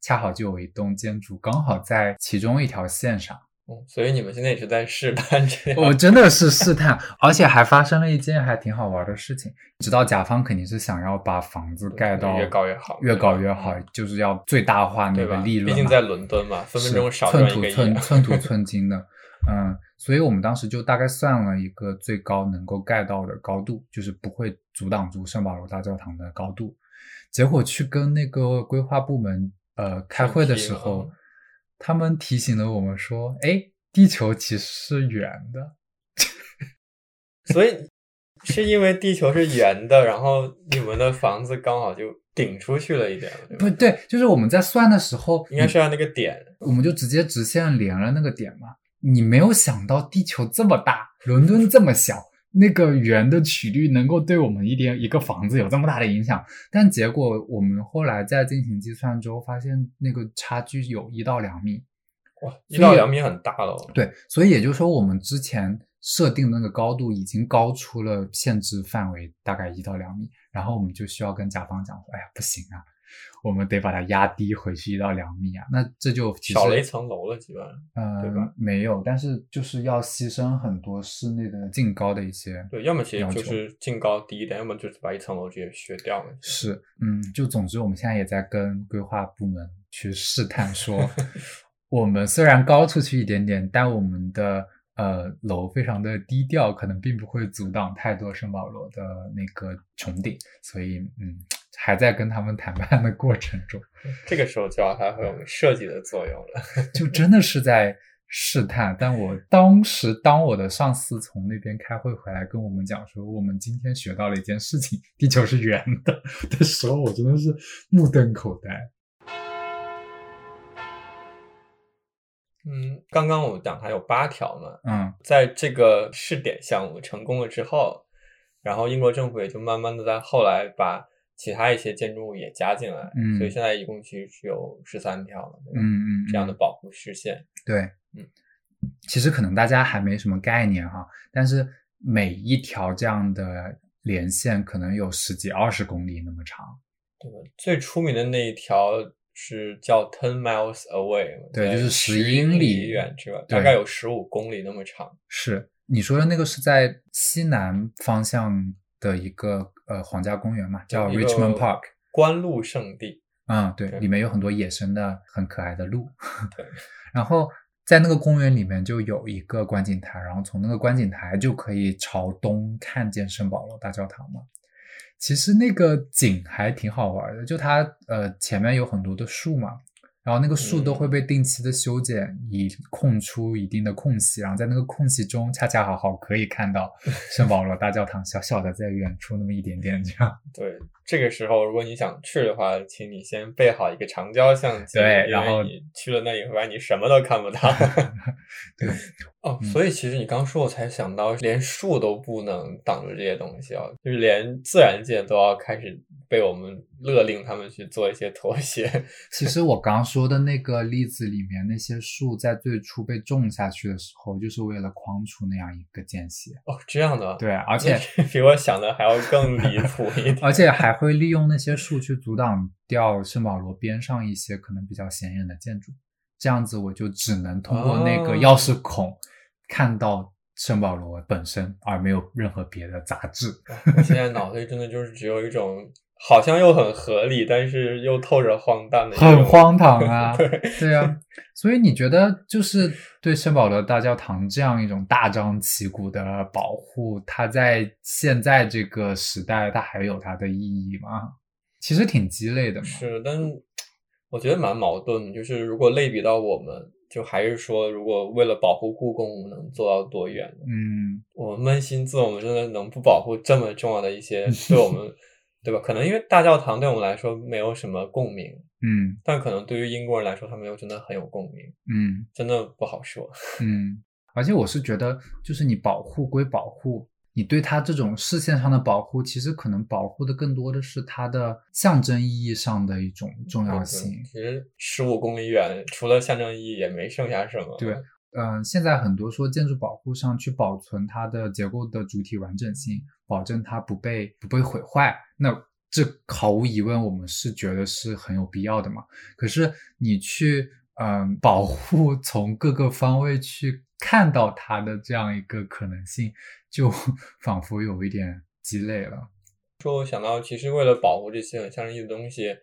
恰好就有一栋建筑刚好在其中一条线上。嗯，所以你们现在也是在试探这样。我 真的是试探，而且还发生了一件还挺好玩的事情。知道甲方肯定是想要把房子盖到越高越好越高越好，就是要最大化那？个利润。毕竟在伦敦嘛，分分钟少寸赚一个亿土寸啊。寸土寸金的，嗯，所以我们当时就大概算了一个最高能够盖到的高度，就是不会阻挡住圣保罗大教堂的高度。结果去跟那个规划部门呃开会的时候，他们提醒了我们说，哎，地球其实是圆的。所以是因为地球是圆的，然后你们的房子刚好就顶出去了一点不对，就是我们在算的时候，应该是按那个点。我们就直接直线连了那个点嘛。你没有想到地球这么大，伦敦这么小，那个圆的曲率能够对我们一点一个房子有这么大的影响。但结果我们后来在进行计算之后，发现那个差距有一到两米。哇，一到两米很大了哦。对，所以也就是说，我们之前设定的那个高度已经高出了限制范围，大概一到两米。然后我们就需要跟甲方讲说，哎呀，不行啊，我们得把它压低回去一到两米啊。那这就其实少了一层楼了，基本上。呃，对吧没有，但是就是要牺牲很多室内的净高的一些。对，要么其实就是净高低一点，要么就是把一层楼直接削掉了。是，嗯，就总之我们现在也在跟规划部门去试探 说，我们虽然高出去一点点，但我们的呃楼非常的低调，可能并不会阻挡太多圣保罗的那个穹顶，所以嗯，还在跟他们谈判的过程中。这个时候就要发挥我们设计的作用了。就真的是在试探。但我当时，当我的上司从那边开会回来跟我们讲说，我们今天学到了一件事情，地球是圆的 的时候，我真的是目瞪口呆。嗯，刚刚我们讲它有八条嘛，嗯在这个试点项目成功了之后，然后英国政府也就慢慢的在后来把其他一些建筑物也加进来，嗯所以现在一共其实是有十三条了，对吧？嗯嗯，这样的保护视线。对，嗯，其实可能大家还没什么概念哈，但是每一条这样的连线可能有十几二十公里那么长。对吧？最出名的那一条是叫 Ten Miles Away，对就是十英里远，是吧？大概有十五公里那么长。是你说的那个是在西南方向的一个呃皇家公园嘛，叫 Richmond Park。观鹿圣地。嗯，对，对里面有很多野生的、很可爱的鹿。对，然后在那个公园里面就有一个观景台，然后从那个观景台就可以朝东看见圣保罗大教堂嘛。其实那个景还挺好玩的，就它呃前面有很多的树嘛，然后那个树都会嗯被定期的修剪，以空出一定的空隙，然后在那个空隙中，恰恰好好可以看到 圣保罗大教堂小小的在远处那么一点点这样。对，这个时候如果你想去的话，请你先备好一个长焦相机，对然后你去了那以后发现你什么都看不到。对，哦，嗯所以其实你刚说，我才想到，连树都不能挡住这些东西啊，就是连自然界都要开始被我们勒令他们去做一些妥协。其实我刚说的那个例子里面，那些树在最初被种下去的时候，就是为了框出那样一个间隙。哦，这样的，对，而且比我想的还要更离谱一点。而且还会利用那些树去阻挡掉圣保罗边上一些可能比较显眼的建筑，这样子我就只能通过那个哦钥匙孔看到圣保罗本身，而没有任何别的杂质。我现在脑子里真的就是只有一种好像又很合理，但是又透着荒诞的，很荒唐啊 对，对啊，所以你觉得就是对圣保罗大教堂这样一种大张旗鼓的保护，它在现在这个时代，它还有它的意义吗？其实挺鸡肋的嘛。是，但我觉得蛮矛盾的。就是如果类比到我们，就还是说，如果为了保护故宫，我们能做到多远呢？嗯我们扪心自问，我们真的能不保护这么重要的一些对我们，对吧？可能因为大教堂对我们来说没有什么共鸣，嗯但可能对于英国人来说，他们又真的很有共鸣，嗯真的不好说。嗯，而且我是觉得，就是你保护归保护，你对它这种视线上的保护，其实可能保护的更多的是它的象征意义上的一种重要性。其实十五公里远，除了象征意义，也没剩下什么。对嗯，现在很多说建筑保护上去保存它的结构的主体完整性，保证它不被不被毁坏，那这毫无疑问我们是觉得是很有必要的嘛。可是你去嗯保护从各个方位去看到它的这样一个可能性，就 仿佛有一点鸡肋了。说我想到，其实为了保护这些很象征意义的东西，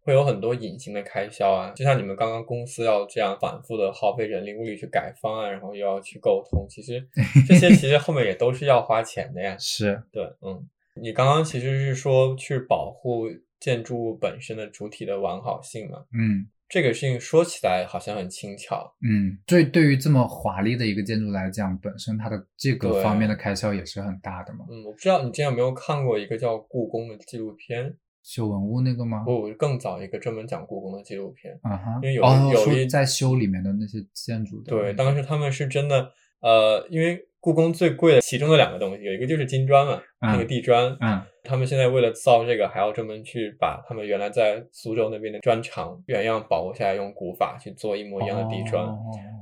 会有很多隐形的开销啊。就像你们刚刚公司要这样反复的耗费人力物力去改方案，然后又要去沟通，其实这些其实后面也都是要花钱的呀。是，对，嗯，你刚刚其实是说去保护建筑物本身的主体的完好性嘛？嗯这个事情说起来好像很轻巧，嗯，对，对于这么华丽的一个建筑来讲，本身它的这个方面的开销也是很大的嘛。嗯，我不知道你之前有没有看过一个叫《故宫》的纪录片，修文物那个吗？不，更早一个专门讲故宫的纪录片。啊哈，因为有哦，有在修里面的那些建筑的，对，当时他们是真的，呃，因为故宫最贵的其中的两个东西，有一个就是金砖嘛，那个嗯地砖，嗯他们现在为了造这个，还要专门去把他们原来在苏州那边的砖厂原样保护下来，用古法去做一模一样的地砖。哦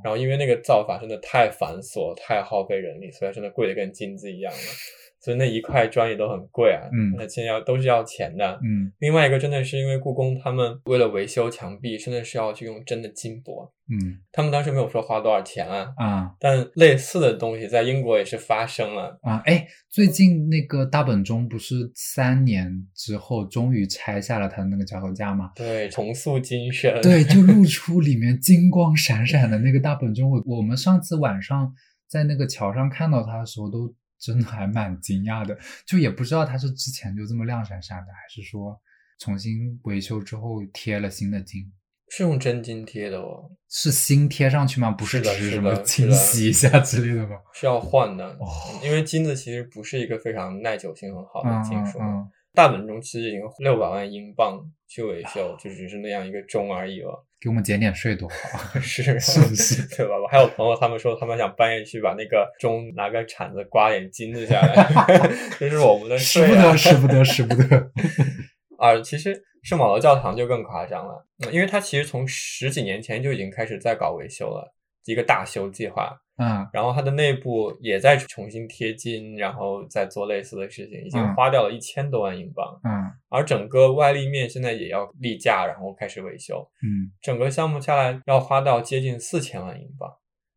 然后因为那个造法真的太繁琐、太耗费人力，所以真的贵的跟金子一样了。所以那一块砖也都很贵啊，嗯那现在要都是要钱的。嗯另外一个真的是因为故宫他们为了维修墙壁，真的是要去用真的金箔。嗯他们当时没有说花多少钱啊，啊但类似的东西在英国也是发生了。啊！哎，最近那个大本钟不是三年之后终于拆下了它的那个脚手架吗？对，重塑精神。对，就露出里面金光闪闪的那个大本钟。我我们上次晚上在那个桥上看到它的时候，都真的还蛮惊讶的，就也不知道它是之前就这么亮闪闪的，还是说重新维修之后贴了新的金。是用真金贴的哦，是新贴上去吗？不是只是什么的清洗一下之类的吗？是要换的。哦因为金子其实不是一个非常耐久性很好的嗯金属。嗯嗯，大本钟其实已经六百万英镑去维修，就只是那样一个钟而已了。给我们减点税多好。是 是是对吧？我还有朋友他们说，他们想半夜去把那个钟拿个铲子刮点金子下来，这是我们的税啊使不得，使不得，使不得。啊，其实圣保罗教堂就更夸张了，嗯因为它其实从十几年前就已经开始在搞维修了，一个大修计划。嗯然后它的内部也在重新贴金，然后再做类似的事情，已经嗯。花掉了一千多万英镑。嗯。而整个外立面现在也要立架，然后开始维修，嗯，整个项目下来要花到接近四千万英镑，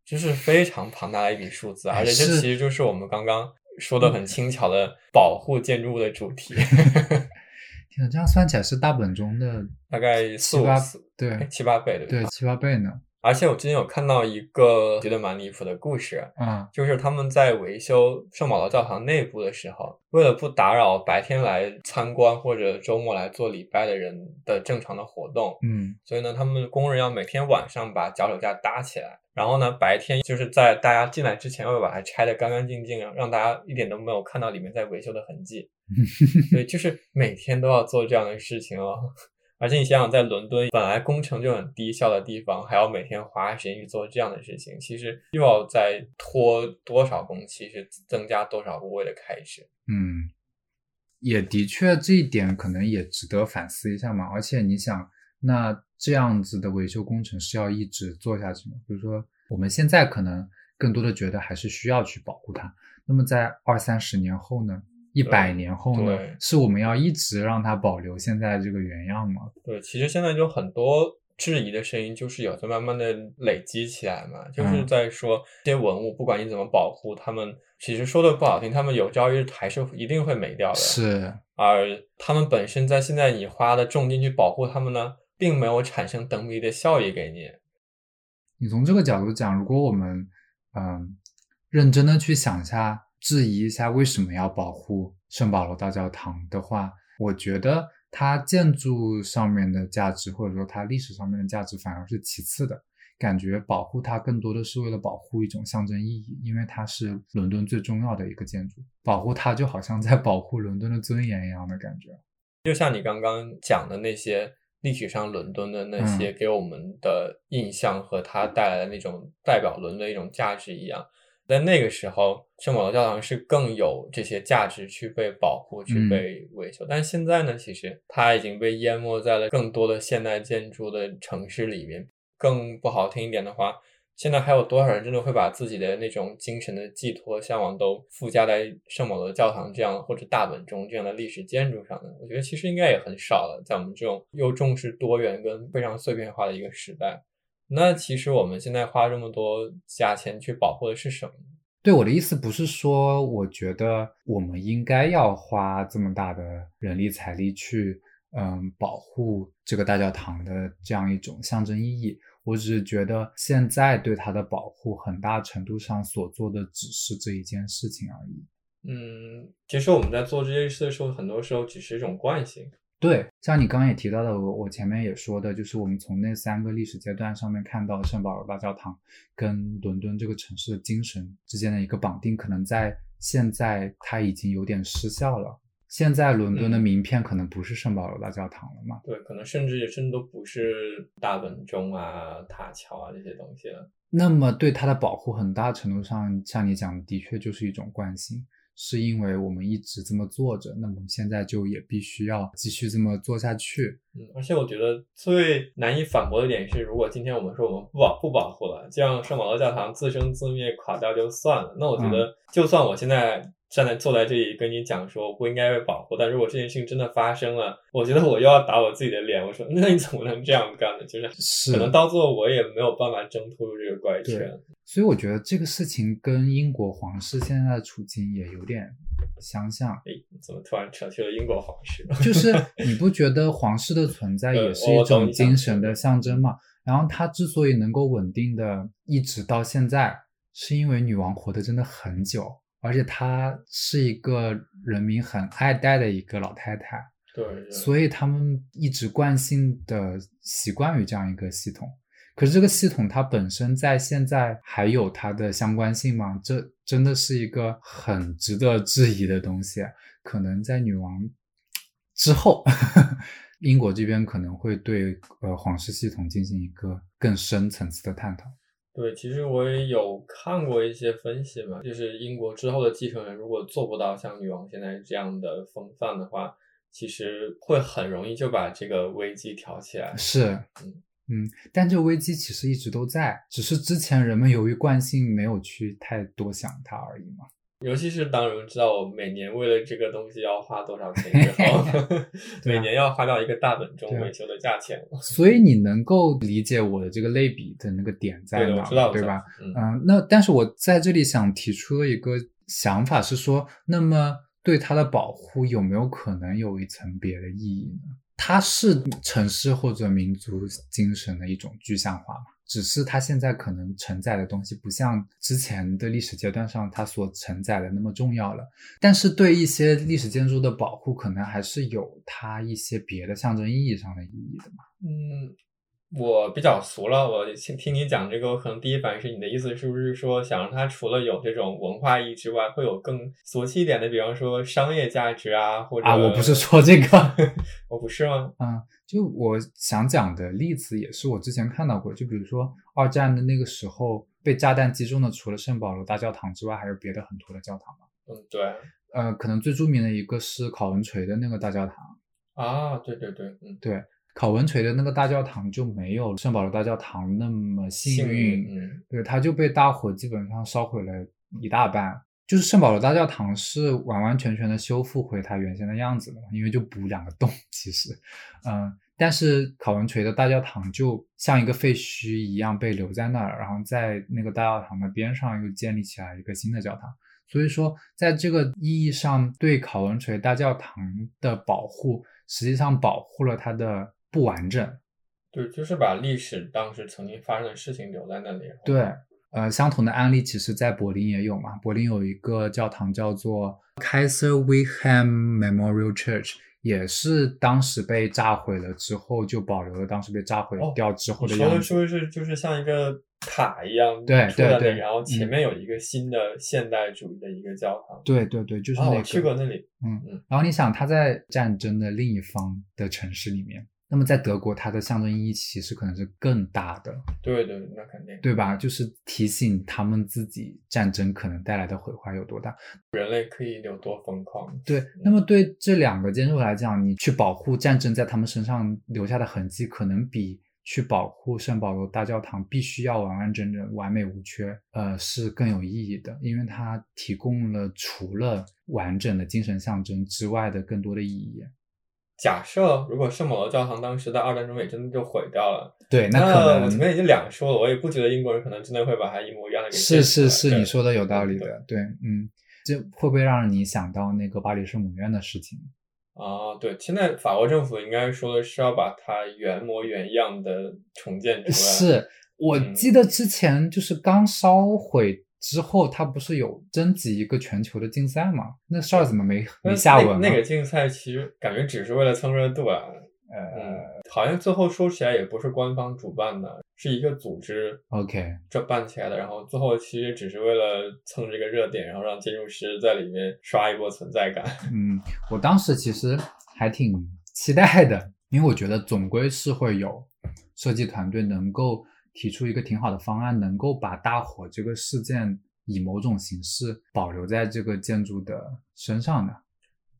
这是非常庞大的一笔数字，哎而且这其实就是我们刚刚说的很轻巧的保护建筑物的主题，天呐，这样算起来是大本钟的大概四七八对七八倍对对七八倍呢。而且我之前有看到一个觉得蛮离谱的故事，嗯，就是他们在维修圣保罗教堂内部的时候，为了不打扰白天来参观或者周末来做礼拜的人的正常的活动，嗯所以呢，他们工人要每天晚上把脚手架搭起来，然后呢，白天就是在大家进来之前要把它拆得干干净净，让大家一点都没有看到里面在维修的痕迹。所以就是每天都要做这样的事情哦。而且你想想，在伦敦本来工程就很低效的地方，还要每天花时间去做这样的事情，其实又要再拖多少工期，是增加多少无谓的开支。嗯，也的确这一点可能也值得反思一下嘛。而且你想，那这样子的维修工程是要一直做下去吗？比如说我们现在可能更多的觉得还是需要去保护它，那么在二三十年后呢？一百年后呢？是我们要一直让它保留现在这个原样吗？对，其实现在就很多质疑的声音，就是有在慢慢的累积起来嘛，就是嗯在说这些文物，不管你怎么保护，他们其实说的不好听，他们有朝一日还是一定会没掉的。是，而他们本身在现在你花的重金去保护他们呢，并没有产生等比的效益给你。你从这个角度讲，如果我们嗯认真的去想一下，质疑一下为什么要保护圣保罗大教堂的话，我觉得它建筑上面的价值，或者说它历史上面的价值反而是其次的。感觉保护它更多的是为了保护一种象征意义，因为它是伦敦最重要的一个建筑，保护它就好像在保护伦敦的尊严一样的感觉。就像你刚刚讲的那些历史上伦敦的那些给我们的印象和它带来的那种代表伦敦的一种价值一样，在那个时候，圣保罗教堂是更有这些价值去被保护、去嗯被维修。但是现在呢，其实它已经被淹没在了更多的现代建筑的城市里面。更不好听一点的话，现在还有多少人真的会把自己的那种精神的寄托、向往都附加在圣保罗教堂这样或者大本钟这样的历史建筑上呢？我觉得其实应该也很少了，在我们这种又重视多元跟非常碎片化的一个时代。那其实我们现在花这么多价钱去保护的是什么？对我的意思不是说，我觉得我们应该要花这么大的人力财力去，嗯，保护这个大教堂的这样一种象征意义。我只是觉得现在对它的保护，很大程度上所做的只是这一件事情而已。嗯，其实我们在做这件事的时候，很多时候只是一种惯性。对，像你刚刚也提到的，我我前面也说的，就是我们从那三个历史阶段上面看到圣保罗大教堂跟伦敦这个城市的精神之间的一个绑定，可能在现在它已经有点失效了。现在伦敦的嗯名片可能不是圣保罗大教堂了嘛？对，可能甚至也甚至都不是大本钟啊、塔桥啊这些东西了。那么对它的保护，很大程度上，像你讲的，的确就是一种惯性，是因为我们一直这么做着，那么现在就也必须要继续这么做下去。嗯，而且我觉得最难以反驳的点是，如果今天我们说我们不保不保护了，这样圣保罗教堂自生自灭垮掉就算了。那我觉得，就算我现在站在坐在这里跟你讲说我不应该被保护，但如果这件事情真的发生了，我觉得我又要打我自己的脸。我说，那你怎么能这样干呢？就是是可能到最后我也没有办法挣脱这个怪圈。所以我觉得这个事情跟英国皇室现在的处境也有点相像，哎，怎么突然扯去了英国皇室？就是你不觉得皇室的存在 也是一种精神的象征吗？然后它之所以能够稳定的一直到现在，是因为女王活得真的很久，而且她是一个人民很爱戴的一个老太太，对，对所以他们一直惯性的习惯于这样一个系统。可是这个系统它本身在现在还有它的相关性吗？这真的是一个很值得质疑的东西。可能在女王之后，英国这边可能会对呃皇室系统进行一个更深层次的探讨。对，其实我也有看过一些分析嘛，就是英国之后的继承人如果做不到像女王现在这样的风范的话，其实会很容易就把这个危机挑起来。是，嗯嗯，但这个危机其实一直都在，只是之前人们由于惯性没有去太多想它而已嘛。尤其是当人们知道我每年为了这个东西要花多少钱 之后，啊每年要花掉一个大本钟维修的价钱。所以你能够理解我的这个类比的那个点在哪我知道，儿，对吧？？嗯，嗯，那但是我在这里想提出的一个想法是说，那么对它的保护有没有可能有一层别的意义呢？它是城市或者民族精神的一种具象化嘛？只是它现在可能承载的东西不像之前的历史阶段上它所承载的那么重要了。但是对一些历史建筑的保护，可能还是有它一些别的象征意义上的意义的嘛。嗯，我比较俗了，我听听你讲这个，我可能第一反应是你的意思是不是说想让它除了有这种文化意义之外，会有更俗气一点的，比方说商业价值啊，或者啊，我不是说这个，我不是吗？嗯，就我想讲的例子也是我之前看到过，就比如说二战的那个时候被炸弹击中的，除了圣保罗大教堂之外，还有别的很多的教堂嘛。嗯，对。呃，可能最著名的一个是考文垂的那个大教堂啊，对对对，嗯，对。考文垂的那个大教堂就没有圣保罗大教堂那么幸运，嗯，对，它就被大火基本上烧毁了一大半。就是圣保罗大教堂是完完全全的修复回它原先的样子的，因为就补两个洞，其实，嗯，但是考文垂的大教堂就像一个废墟一样被留在那儿，然后在那个大教堂的边上又建立起来一个新的教堂。所以说，在这个意义上，对考文垂大教堂的保护，实际上保护了它的。不完整，对，就是把历史当时曾经发生的事情留在那里。对，呃，相同的案例其实在柏林也有嘛。柏林有一个教堂叫做 Kaiser Wilhelm Memorial Church，也是当时被炸毁了之后就保留了当时被炸毁掉之后的样子。说的是就是像一个塔一样，对对对，然后前面有一个新的现代主义的一个教堂。对对对，就是那个。我去过那里。嗯嗯。然后你想，他在战争的另一方的城市里面。那么在德国，它的象征意义其实可能是更大的。对对，那肯定，对吧？就是提醒他们自己战争可能带来的毁坏有多大，人类可以有多疯狂。对，那么对这两个建筑来讲，你去保护战争在他们身上留下的痕迹，可能比去保护圣保罗大教堂必须要完完整整、完美无缺，呃，是更有意义的，因为它提供了除了完整的精神象征之外的更多的意义。假设如果圣保罗教堂当时在二战中也真的就毁掉了，对，那可能我前面已经两说了，我也不觉得英国人可能真的会把它一模一样的给是是是，你说的有道理的，对，嗯，这会不会让你想到那个巴黎圣母院的事情啊？对，现在法国政府应该说的是要把它原模原样的重建出来。是我记得之前就是刚烧毁。之后他不是有征集一个全球的竞赛吗？那事儿怎么没没下文？那个竞赛其实感觉只是为了蹭热度啊。呃，好像最后说起来也不是官方主办的，是一个组织 OK 这办起来的。然后最后其实只是为了蹭这个热点，然后让建筑师在里面刷一波存在感。嗯，我当时其实还挺期待的，因为我觉得总归是会有设计团队能够。提出一个挺好的方案，能够把大火这个事件以某种形式保留在这个建筑的身上的。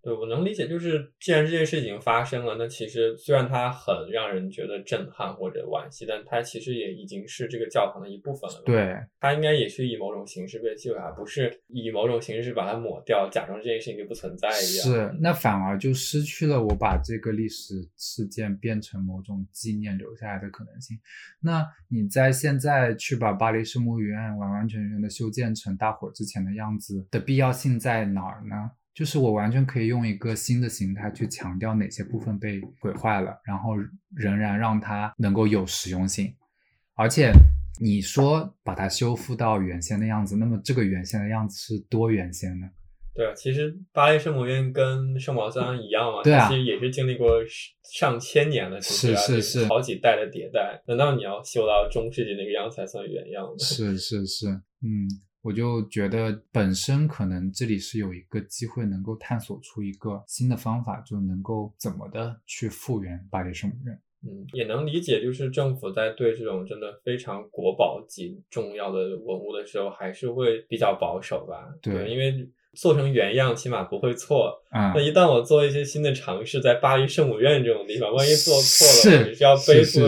对，我能理解，就是既然这件事已经发生了，那其实虽然它很让人觉得震撼或者惋惜，但它其实也已经是这个教堂的一部分了。对，它应该也是以某种形式被记录下，不是以某种形式把它抹掉，假装这件事情就不存在一样。是，那反而就失去了我把这个历史事件变成某种纪念留下来的可能性。那你在现在去把巴黎圣母院完完全全的修建成大火之前的样子的必要性在哪儿呢？就是我完全可以用一个新的形态去强调哪些部分被毁坏了，然后仍然让它能够有实用性。而且你说把它修复到原先的样子，那么这个原先的样子是多原先呢？对啊，其实巴黎圣母院跟圣保罗教堂一样嘛，对啊，其实也是经历过上千年的，是是是，好几代的迭代。难道你要修到中世纪那个样才算原样吗？是是是，嗯。我就觉得本身可能这里是有一个机会能够探索出一个新的方法，就能够怎么的去复原巴黎圣母院。嗯，也能理解，就是政府在对这种真的非常国宝级重要的文物的时候，还是会比较保守吧。对，因为做成原样起码不会错。啊，那一旦我做一些新的尝试，在巴黎圣母院这种地方，万一做错了，是是要背负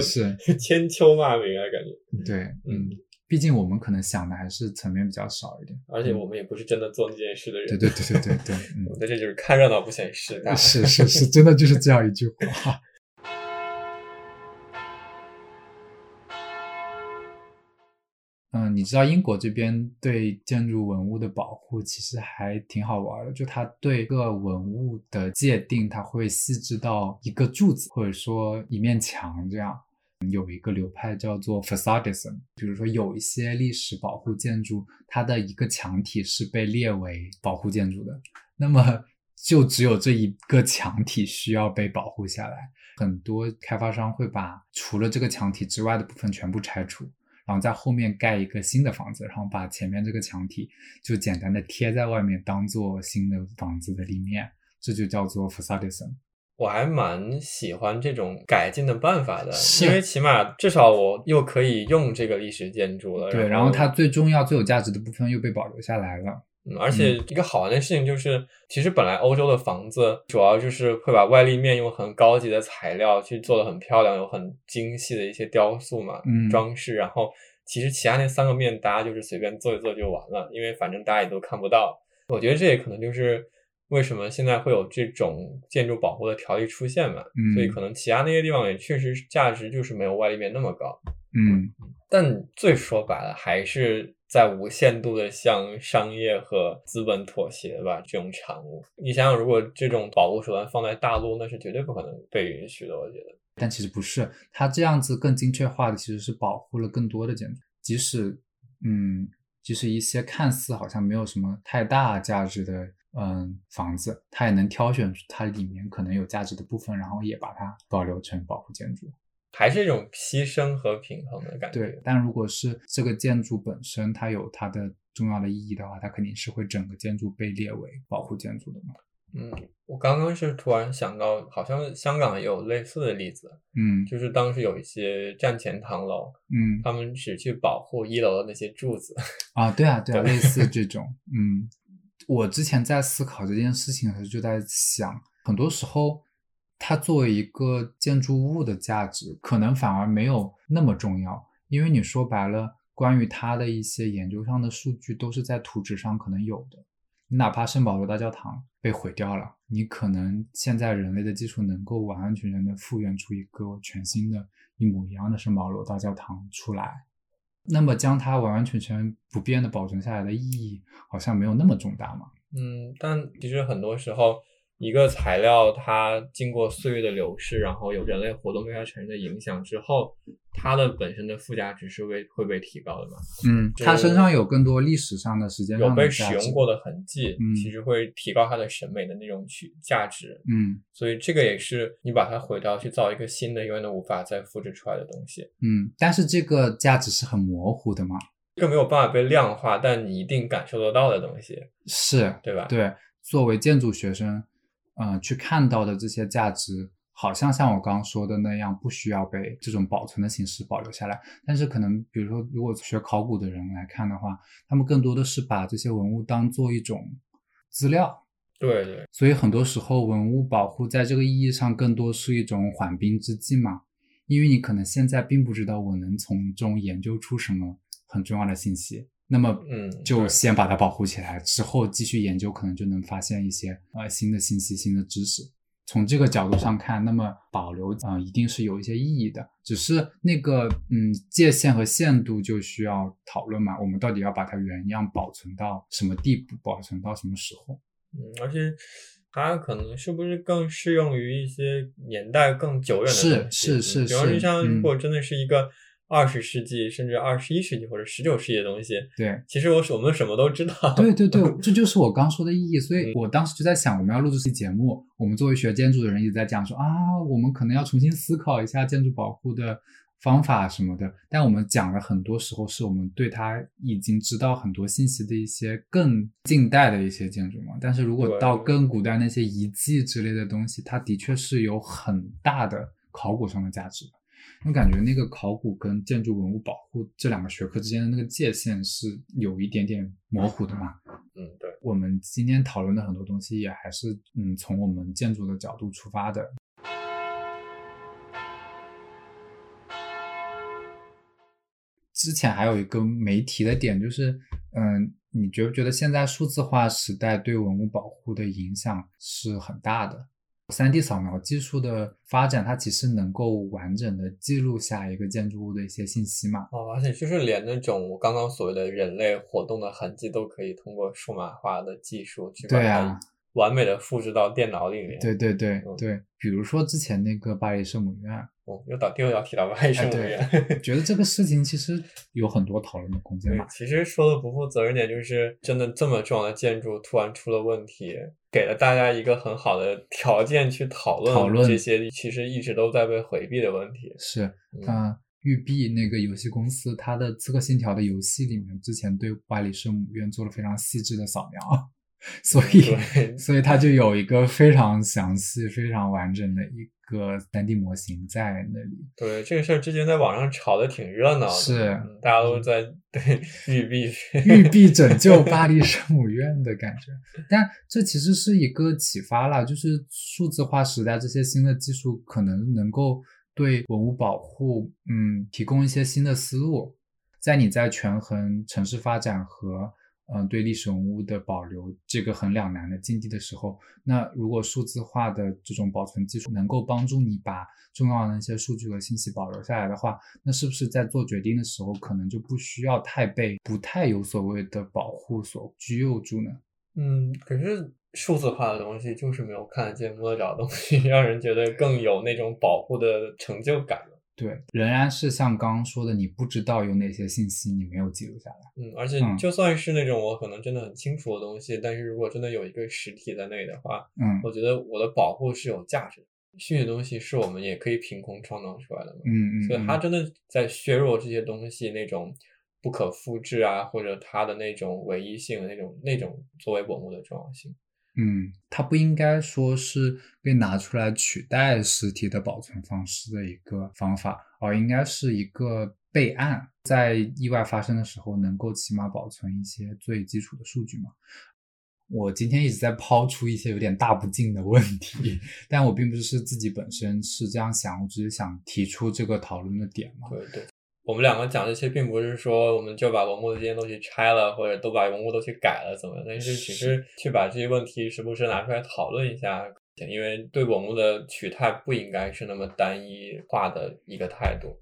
千秋骂名啊，感觉。对，嗯。毕竟我们可能想的还是层面比较少一点，而且我们也不是真的做那件事的人。对对对对对对，我在这就是看热闹不嫌事大。是是是，真的就是这样一句话。嗯，你知道英国这边对建筑文物的保护其实还挺好玩的，就它对个文物的界定，它会细致到一个柱子或者说一面墙这样。有一个流派叫做 facadism，比如说有一些历史保护建筑，它的一个墙体是被列为保护建筑的，那么就只有这一个墙体需要被保护下来。很多开发商会把除了这个墙体之外的部分全部拆除，然后在后面盖一个新的房子，然后把前面这个墙体就简单的贴在外面，当做新的房子的立面，这就叫做 facadism。我还蛮喜欢这种改进的办法的，因为起码至少我又可以用这个历史建筑了。对，然后它最重要、最有价值的部分又被保留下来了。嗯，而且一个好玩的事情就是，其实本来欧洲的房子主要就是会把外立面用很高级的材料去做的很漂亮，有很精细的一些雕塑嘛，嗯装饰。然后其实其他那三个面大家就是随便做一做就完了，因为反正大家也都看不到。我觉得这也可能就是为什么现在会有这种建筑保护的条例出现嘛。嗯所以可能其他那些地方也确实价值就是没有外立面那么高。嗯，但最说白了，还是在无限度的向商业和资本妥协吧，这种产物。你想想，如果这种保护手段放在大陆，那是绝对不可能被允许的。我觉得，但其实不是，它这样子更精确化的其实是保护了更多的建筑，即使嗯，即使一些看似好像没有什么太大价值的嗯房子，它也能挑选出它里面可能有价值的部分，然后也把它保留成保护建筑。还是一种牺牲和平衡的感觉。对，但如果是这个建筑本身它有它的重要的意义的话，它肯定是会整个建筑被列为保护建筑的嘛。嗯，我刚刚是突然想到，好像香港也有类似的例子，嗯就是当时有一些站前唐楼，嗯他们只去保护一楼的那些柱子。啊，对啊对啊，对类似这种，嗯，我之前在思考这件事情的时候，就在想，很多时候它作为一个建筑物的价值，可能反而没有那么重要，因为你说白了，关于它的一些研究上的数据都是在图纸上可能有的。你哪怕圣保罗大教堂被毁掉了，你可能现在人类的技术能够完完全全的复原出一个全新的、一模一样的圣保罗大教堂出来。那么将它完完全全不变的保存下来的意义，好像没有那么重大嘛？嗯，但其实很多时候，一个材料它经过岁月的流逝，然后有人类活动对它产生的影响之后，它的本身的附加值是会会被提高的嘛？嗯，就它身上有更多历史上的、时间的有被使用过的痕迹，嗯其实会提高它的审美的那种取价值。嗯所以这个也是你把它毁掉，去造一个新的，永远都无法再复制出来的东西。嗯，但是这个价值是很模糊的嘛？这个没有办法被量化，但你一定感受得到的东西，是，对吧？对，作为建筑学生，嗯、去看到的这些价值，好像像我刚刚说的那样，不需要被这种保存的形式保留下来。但是可能，比如说，如果学考古的人来看的话，他们更多的是把这些文物当做一种资料，对对，所以很多时候文物保护在这个意义上更多是一种缓兵之计嘛，因为你可能现在并不知道我能从中研究出什么很重要的信息，那么嗯就先把它保护起来，之后继续研究可能就能发现一些呃新的信息、新的知识。从这个角度上看，那么保留啊、呃一定是有一些意义的，只是那个嗯界限和限度就需要讨论嘛，我们到底要把它原样保存到什么地步，保存到什么时候？嗯，而且它可能是不是更适用于一些年代更久远的是？是是嗯比方说像如嗯果真的是一个二十世纪甚至二十一世纪或者十九世纪的东西，对，其实我我们什么都知道。对对对，这就是我刚说的意义。所嗯以我当时就在想，我们要录这期节目，我们作为学建筑的人一直在讲说啊，我们可能要重新思考一下建筑保护的方法什么的。但我们讲的很多时候是我们对它已经知道很多信息的一些更近代的一些建筑嘛。但是如果到更古代那些遗迹之类的东西，它的确是有很大的考古上的价值的。我感觉那个考古跟建筑文物保护这两个学科之间的那个界限是有一点点模糊的嘛。嗯，对。我们今天讨论的很多东西也还是嗯从我们建筑的角度出发的。之前还有一个没提的点就是，嗯，你觉不觉得现在数字化时代对文物保护的影响是很大的？三 D 扫描技术的发展，它其实能够完整的记录下一个建筑物的一些信息嘛？哦，而且就是连那种我刚刚所谓的人类活动的痕迹，都可以通过数码化的技术去把它完美的复制到电脑里面。对对对嗯对，比如说之前那个巴黎圣母院，哦，又到又要提到巴黎圣母院。我觉得这个事情其实 有很多讨论的空间对嘛。，其实说的不负责任点，就是真的这么重要的建筑突然出了问题，给了大家一个很好的条件去讨论讨论这些其实一直都在被回避的问题。是，嗯呃，育碧那个游戏公司，它的《刺客信条》的游戏里面，之前对巴黎圣母院做了非常细致的扫描，所以所以它就有一个非常详细、非常完整的一个三 D 模型在那里。对这个事儿，之前在网上炒的挺热闹的，是嗯大家都在对玉璧玉璧拯救巴黎圣母院的感觉，但这其实是一个启发啦，就是数字化时代这些新的技术可能能够对文物保护，嗯，提供一些新的思路。在你在权衡城市发展和嗯、对历史文物的保留这个很两难的境地的时候，那如果数字化的这种保存技术能够帮助你把重要的那些数据和信息保留下来的话，那是不是在做决定的时候，可能就不需要太被不太有所谓的保护所拘囿住呢？嗯，可是数字化的东西就是没有看得见摸得着的东西，让人觉得更有那种保护的成就感。对，仍然是像刚刚说的，你不知道有哪些信息你没有记录下来。嗯，而且嗯就算是那种我可能真的很清楚的东西，但是如果真的有一个实体在那里的话，嗯我觉得我的保护是有价值的。虚拟的东西是我们也可以凭空创造出来的嘛，嗯嗯，所以它嗯真的在削弱这些东西那种不可复制啊，或者它的那种唯一性的那种那种作为文物的重要性。嗯，它不应该说是被拿出来取代实体的保存方式的一个方法，而应该是一个备案，在意外发生的时候能够起码保存一些最基础的数据嘛。我今天一直在抛出一些有点大不敬的问题，但我并不是自己本身是这样想，我只是想提出这个讨论的点嘛。对对，我们两个讲这些，并不是说我们就把文物的这些东西拆了，或者都把文物都去改了，怎么样？但是只是去把这些问题时不时拿出来讨论一下，因为对文物的取态不应该是那么单一化的一个态度。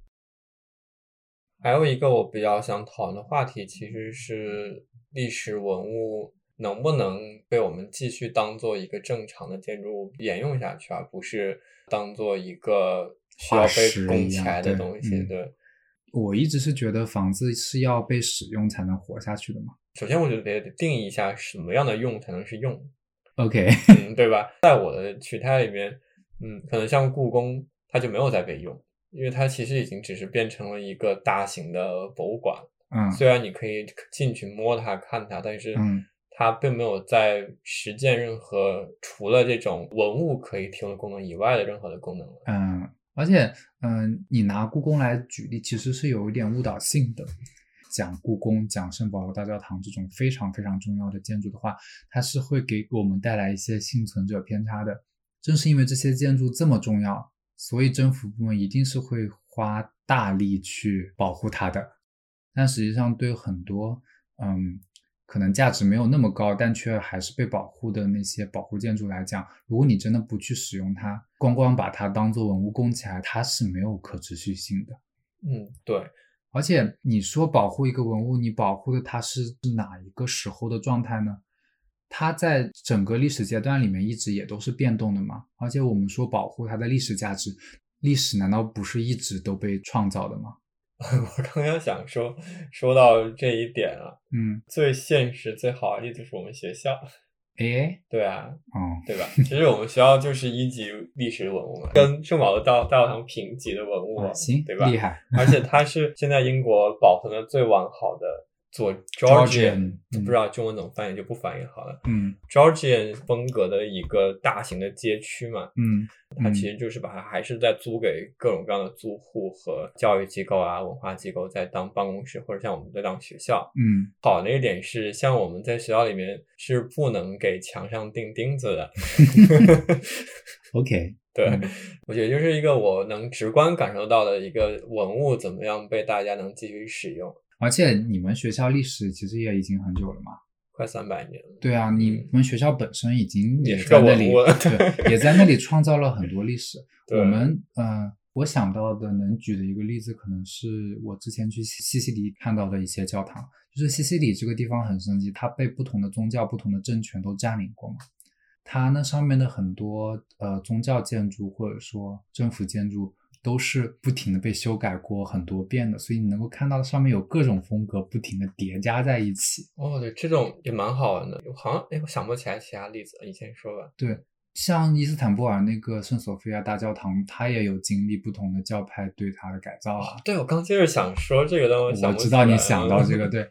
还有一个我比较想讨论的话题，其实是历史文物能不能被我们继续当做一个正常的建筑物沿用下去，而不是当做一个需要被拱起来的东西。嗯对，我一直是觉得房子是要被使用才能活下去的嘛。首先我觉得得定义一下什么样的用才能是用，OK，嗯，对吧？在我的取态里面，嗯，可能像故宫，它就没有在被用，因为它其实已经只是变成了一个大型的博物馆。嗯虽然你可以进去摸它、看它，但是嗯它并没有在实践任何除了这种文物可以提供的功能以外的任何的功能了。嗯，而且嗯，你拿故宫来举例，其实是有一点误导性的。讲故宫、讲圣保罗大教堂这种非常非常重要的建筑的话，它是会给我们带来一些幸存者偏差的。正是因为这些建筑这么重要，所以政府部门一定是会花大力去保护它的。但实际上，对很多嗯，可能价值没有那么高，但却还是被保护的那些保护建筑来讲，如果你真的不去使用它，光光把它当做文物供起来，它是没有可持续性的。嗯，对，而且你说保护一个文物，你保护的它是哪一个时候的状态呢？它在整个历史阶段里面一直也都是变动的嘛。而且我们说保护它的历史价值，历史难道不是一直都被创造的吗？我刚刚想说，说到这一点啊，嗯，最现实、最好的例子是我们学校。诶，对啊，哦，对吧？其实我们学校就是一级历史文物嘛，跟圣保罗大大教堂平级的文物行，对吧？厉害。而且它是现在英国保存的最完好的，做 Georgian，嗯不知道中文怎么翻译，就不翻译好了。嗯 Georgian 风格的一个大型的街区嘛，嗯，它其实就是把它还是在租给各种各样的租户和教育机构啊、文化机构在当办公室，或者像我们在当学校。嗯好的一点是，像我们在学校里面是不能给墙上钉钉子的。OK，对嗯，我觉得就是一个我能直观感受到的一个文物怎么样被大家能继续使用，而且你们学校历史其实也已经很久了嘛。快三百年了。对啊，你们学校本身已经也在那里，对，也在那里创造了很多历史。我们呃，我想到的能举的一个例子，可能是我之前去西西西里看到的一些教堂。就是西西里这个地方很神奇，它被不同的宗教、不同的政权都占领过嘛。它那上面的很多呃宗教建筑或者说政府建筑都是不停的被修改过很多遍的，所以你能够看到上面有各种风格不停的叠加在一起。哦，对，这种也蛮好玩的。好像哎，我想不起来其他例子了，你先说吧。对，像伊斯坦布尔那个圣索菲亚大教堂，它也有经历不同的教派对它的改造啊。对，我刚接着想说这个，但我想我知道你想到这 个，对，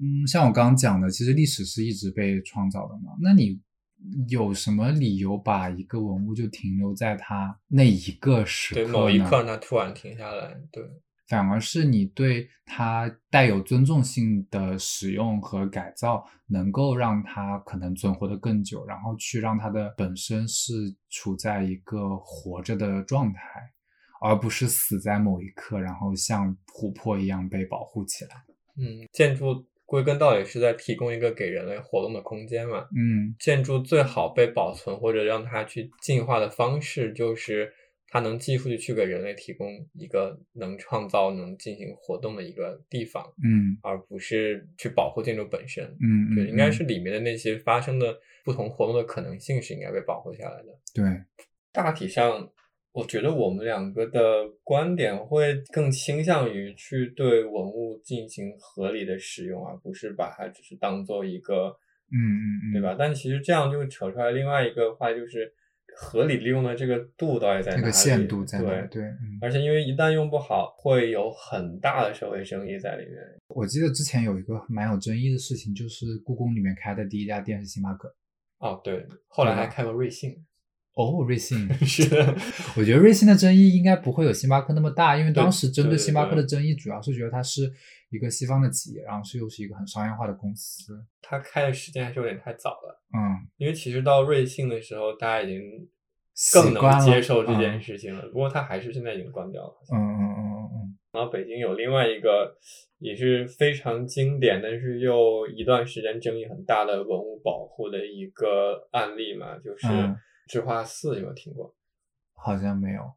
嗯，像我刚刚讲的，其实历史是一直被创造的嘛。那你有什么理由把一个文物就停留在它那一个时刻对某一刻它突然停下来？对，反而是你对它带有尊重性的使用和改造，能够让它可能存活的更久，然后去让它的本身是处在一个活着的状态，而不是死在某一刻，然后像琥珀一样被保护起来。嗯，建筑。归根到底是在提供一个给人类活动的空间嘛？嗯，建筑最好被保存或者让它去进化的方式，就是它能寄出去，去给人类提供一个能创造、能进行活动的一个地方。嗯，而不是去保护建筑本身。嗯，对，应该是里面的那些发生的不同活动的可能性是应该被保护下来的。对，大体上。我觉得我们两个的观点会更倾向于去对文物进行合理的使用，而不是把它只是当做一个，嗯嗯嗯，对吧？但其实这样就扯出来另外一个话，就是合理利用的这个度到底在哪里？这个限度在哪？对，而且因为一旦用不好，会有很大的社会争议在里面。我记得之前有一个蛮有争议的事情，就是故宫里面开的第一家店是星巴克。哦，对，后来还开过瑞幸。哦，瑞幸 是的，我觉得瑞幸的争议应该不会有星巴克那么大，因为当时针对星巴克的争议主要是觉得它是一个西方的企业，然后是又是一个很商业化的公司。它开的时间还是有点太早了，嗯，因为其实到瑞幸的时候，大家已经更能接受这件事情了。不过它还是现在已经关掉了。嗯嗯嗯嗯嗯。然后北京有另外一个也是非常经典，但是又一段时间争议很大的文物保护的一个案例嘛，就是。智化寺有没有听过？好像没有。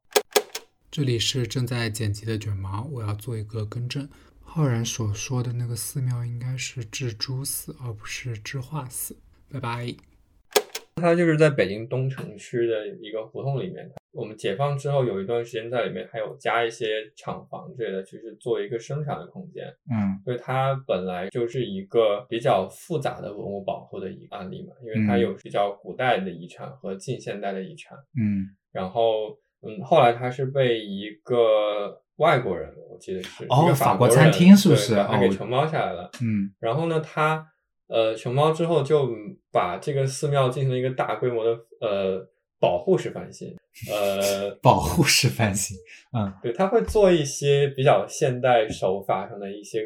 这里是正在剪辑的卷毛，我要做一个更正。浩然所说的那个寺庙应该是智珠寺，而不是智化寺。拜拜。它就是在北京东城区的一个胡同里面。我们解放之后有一段时间在里面还有加一些厂房之类的，就是做一个生产的空间。嗯，所以它本来就是一个比较复杂的文物保护的一个案例嘛，因为它有比较古代的遗产和近现代的遗产。嗯，然后嗯，后来它是被一个外国人，我记得是哦，法国餐厅是不是？给承包下来了。嗯，然后呢，他呃承包之后就把这个寺庙进行了一个大规模的呃。保护式翻新，呃，保护式翻新，嗯，对，他会做一些比较现代手法上的一些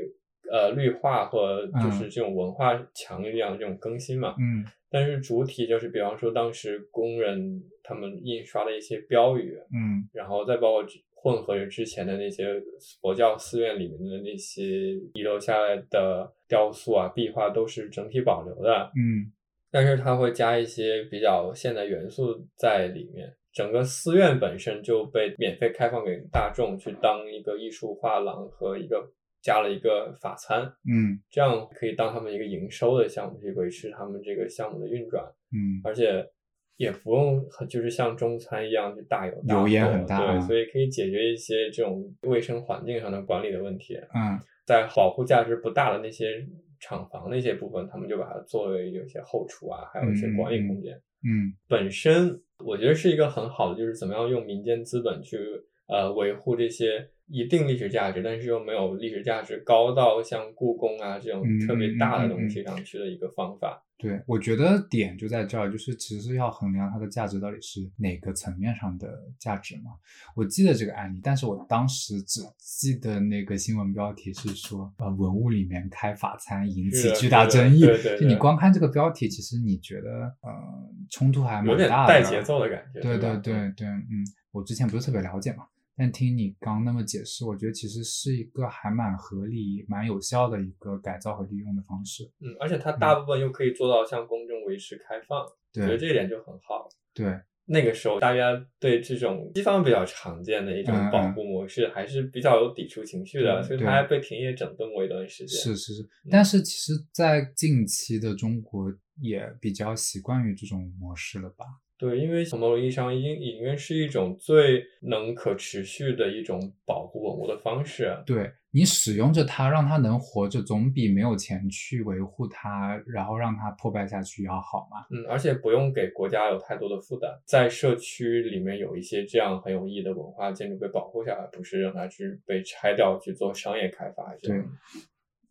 呃绿化和就是这种文化墙一样的这种更新嘛，嗯，但是主体就是比方说当时工人他们印刷的一些标语，嗯，然后再包括混合着之前的那些佛教寺院里面的那些遗留下来的雕塑啊壁画都是整体保留的，嗯。但是它会加一些比较现代元素在里面，整个寺院本身就被免费开放给大众去当一个艺术画廊和一个加了一个法餐，嗯，这样可以当他们一个营收的项目去维持他们这个项目的运转，嗯，而且也不用就是像中餐一样就大油油烟很大，对，所以可以解决一些这种卫生环境上的管理的问题，嗯，在保护价值不大的那些。厂房那些部分，他们就把它作为有些后厨啊，还有一些管理空间。嗯，本身我觉得是一个很好的，就是怎么样用民间资本去呃维护这些一定历史价值，但是又没有历史价值高到像故宫啊这种特别大的东西上去的一个方法。对，我觉得点就在这儿，就是其实要衡量它的价值到底是哪个层面上的价值嘛。我记得这个案例，但是我当时只记得那个新闻标题是说，呃，文物里面开法餐引起巨大争议。就你光看这个标题，其实你觉得，呃，冲突还蛮大的，带节奏的感觉。对对对对，嗯，我之前不是特别了解嘛。但听你刚那么解释，我觉得其实是一个还蛮合理、蛮有效的一个改造和利用的方式。嗯，而且它大部分又可以做到向公众维持开放，我觉得这一点就很好。对，那个时候大家对这种西方比较常见的一种保护模式还是比较有抵触情绪的，所以它还被停业整顿过一段时间。是是是，但是其实，在近期的中国也比较习惯于这种模式了吧？对，因为从某种意义上，影影院是一种最能可持续的一种保护文物的方式。啊对你使用着它，让它能活着，总比没有钱去维护它，然后让它破败下去要好嘛？嗯，而且不用给国家有太多的负担，在社区里面有一些这样很有意义的文化建筑被保护下来，不是让它去被拆掉去做商业开发。对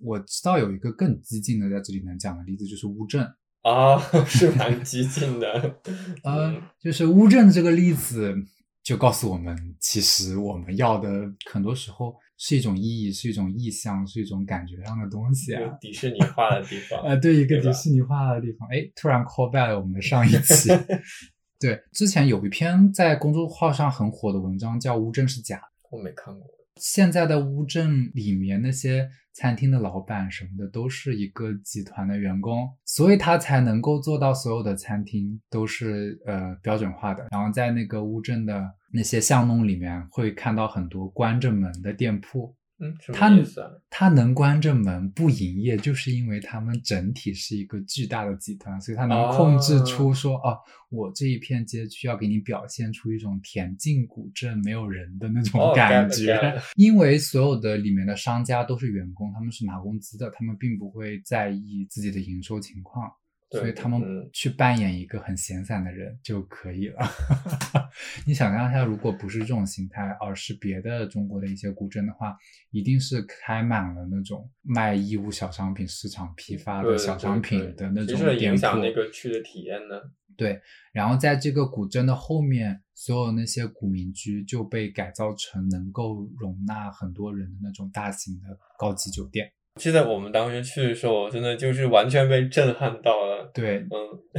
我知道有一个更激进的在这里能讲的例子，就是乌镇。啊，是蛮激进的。呃嗯，就是乌镇这个例子，就告诉我们，其实我们要的很多时候是一种意义，是一种意象，是一种感觉上的东西啊。迪士尼化的地方。呃，对一个迪士尼化的地方，哎，突然 call back 了我们的上一期。对，之前有一篇在公众号上很火的文章，叫《乌镇是假的》。我没看过。现在的乌镇里面那些餐厅的老板什么的，都是一个集团的员工，所以他才能够做到所有的餐厅都是呃标准化的。然后在那个乌镇的那些巷弄里面，会看到很多关着门的店铺。嗯，他？他能关着门不营业，就是因为他们整体是一个巨大的集团，所以他能控制出说，哦、我这一片街区要给你表现出一种恬静古镇没有人的那种哦感觉。因为所有的里面的商家都是员工，他们是拿工资的，他们并不会在意自己的营收情况。对所以他们嗯去扮演一个很闲散的人就可以了。你想象一下，如果不是这种形态，而是别的中国的一些古镇的话，一定是开满了那种卖义乌小商品、市场批发的小商品的那种店铺。影响那个去的体验呢。对，然后在这个古镇的后面，所有那些古民居就被改造成能够容纳很多人的那种大型的高级酒店。记得我们当时去的时候，我真的就是完全被震撼到了。对，嗯，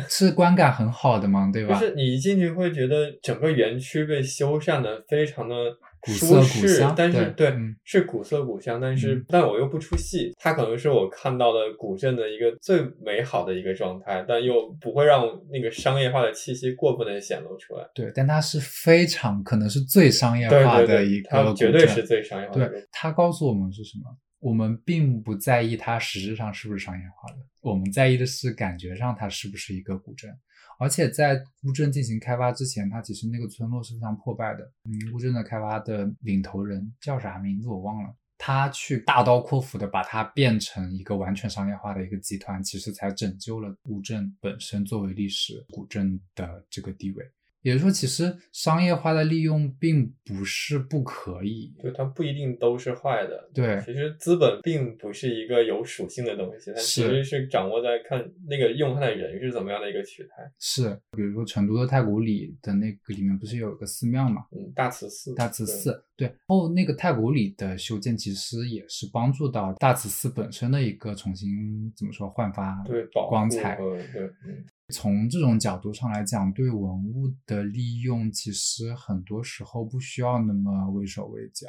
是观感很好的嘛，对吧？就是你一进去会觉得整个园区被修缮的非常的古色古香，但是对嗯是古色古香，但是、嗯但我又不出戏，它可能是我看到的古镇的一个最美好的一个状态，但又不会让那个商业化的气息过分的显露出来。对，但它是非常可能是最商业对化对对，的一个它古镇绝对是最商业化的。对，它告诉我们是什么？我们并不在意它实质上是不是商业化的，我们在意的是感觉上它是不是一个古镇。而且在乌镇进行开发之前，它其实那个村落是非常破败的。嗯，乌镇的开发的领头人叫啥名字我忘了，他去大刀阔斧的把它变成一个完全商业化的一个集团，其实才拯救了乌镇本身作为历史古镇的这个地位。也就是说，其实商业化的利用并不是不可以。就它不一定都是坏的，对其实资本并不是一个有属性的东西，它其实是掌握在看那个用它的人是怎么样的一个取态。是，比如说成都的太古里的那个里面不是有个寺庙嘛，嗯，大慈寺，大慈，寺，对，然后那个太古里的修建其实也是帮助到大慈寺本身的一个重新怎么说焕发对光彩。对对，嗯，从这种角度上来讲，对文物的利用其实很多时候不需要那么畏手畏脚，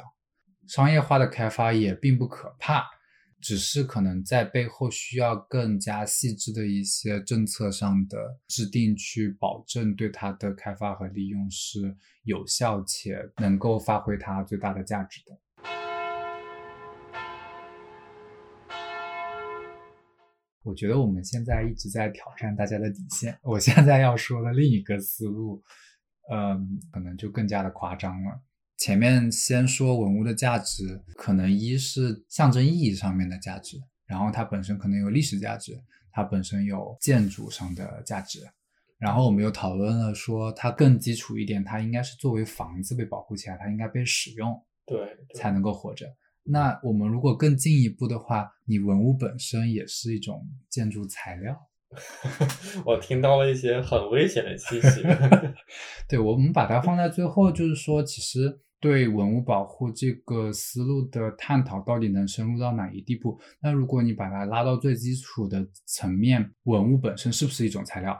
商业化的开发也并不可怕，只是可能在背后需要更加细致的一些政策上的制定，去保证对它的开发和利用是有效且能够发挥它最大的价值的。我觉得我们现在一直在挑战大家的底线。我现在要说的另一个思路，嗯，可能就更加的夸张了。前面先说文物的价值，可能一是象征意义上面的价值，然后它本身可能有历史价值，它本身有建筑上的价值。然后我们又讨论了说，它更基础一点，它应该是作为房子被保护起来，它应该被使用，对，对才能够活着。那我们如果更进一步的话，你文物本身也是一种建筑材料。我听到了一些很危险的信息。对，我们把它放在最后，就是说，其实对文物保护这个思路的探讨到底能深入到哪一地步？那如果你把它拉到最基础的层面，文物本身是不是一种材料？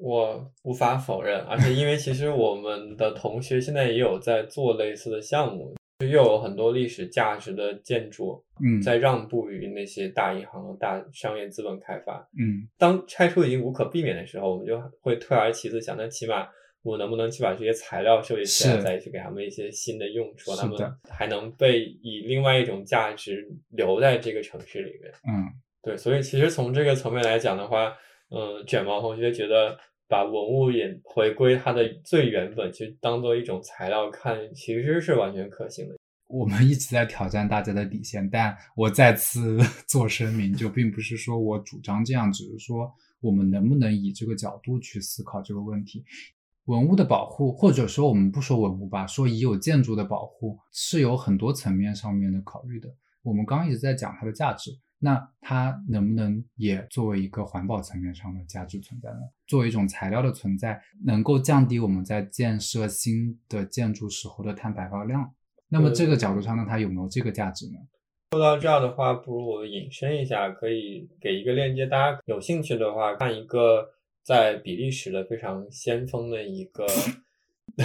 我无法否认，而且因为其实我们的同学现在也有在做类似的项目，又有很多历史价值的建筑嗯，在让步于那些大银行和大商业资本开发。嗯当拆除已经无可避免的时候，我们就会退而其次想，那起码我能不能去把这些材料收集起来，再去给他们一些新的用处，他们还能被以另外一种价值留在这个城市里面。嗯，对，所以其实从这个层面来讲的话，嗯，卷毛同学觉得把文物也回归它的最原本，其实当做一种材料看，其实是完全可行的。我们一直在挑战大家的底线，但我再次 做声明，就并不是说我主张这样，只是说我们能不能以这个角度去思考这个问题。文物的保护，或者说我们不说文物吧，说已有建筑的保护，是有很多层面上面的考虑的。我们刚刚一直在讲它的价值，那它能不能也作为一个环保层面上的价值存在呢？作为一种材料的存在，能够降低我们在建设新的建筑时候的碳排放量。那么这个角度上呢，它有没有这个价值呢？说到这儿的话，不如我引申一下，可以给一个链接，大家有兴趣的话，看一个在比利时的非常先锋的一个，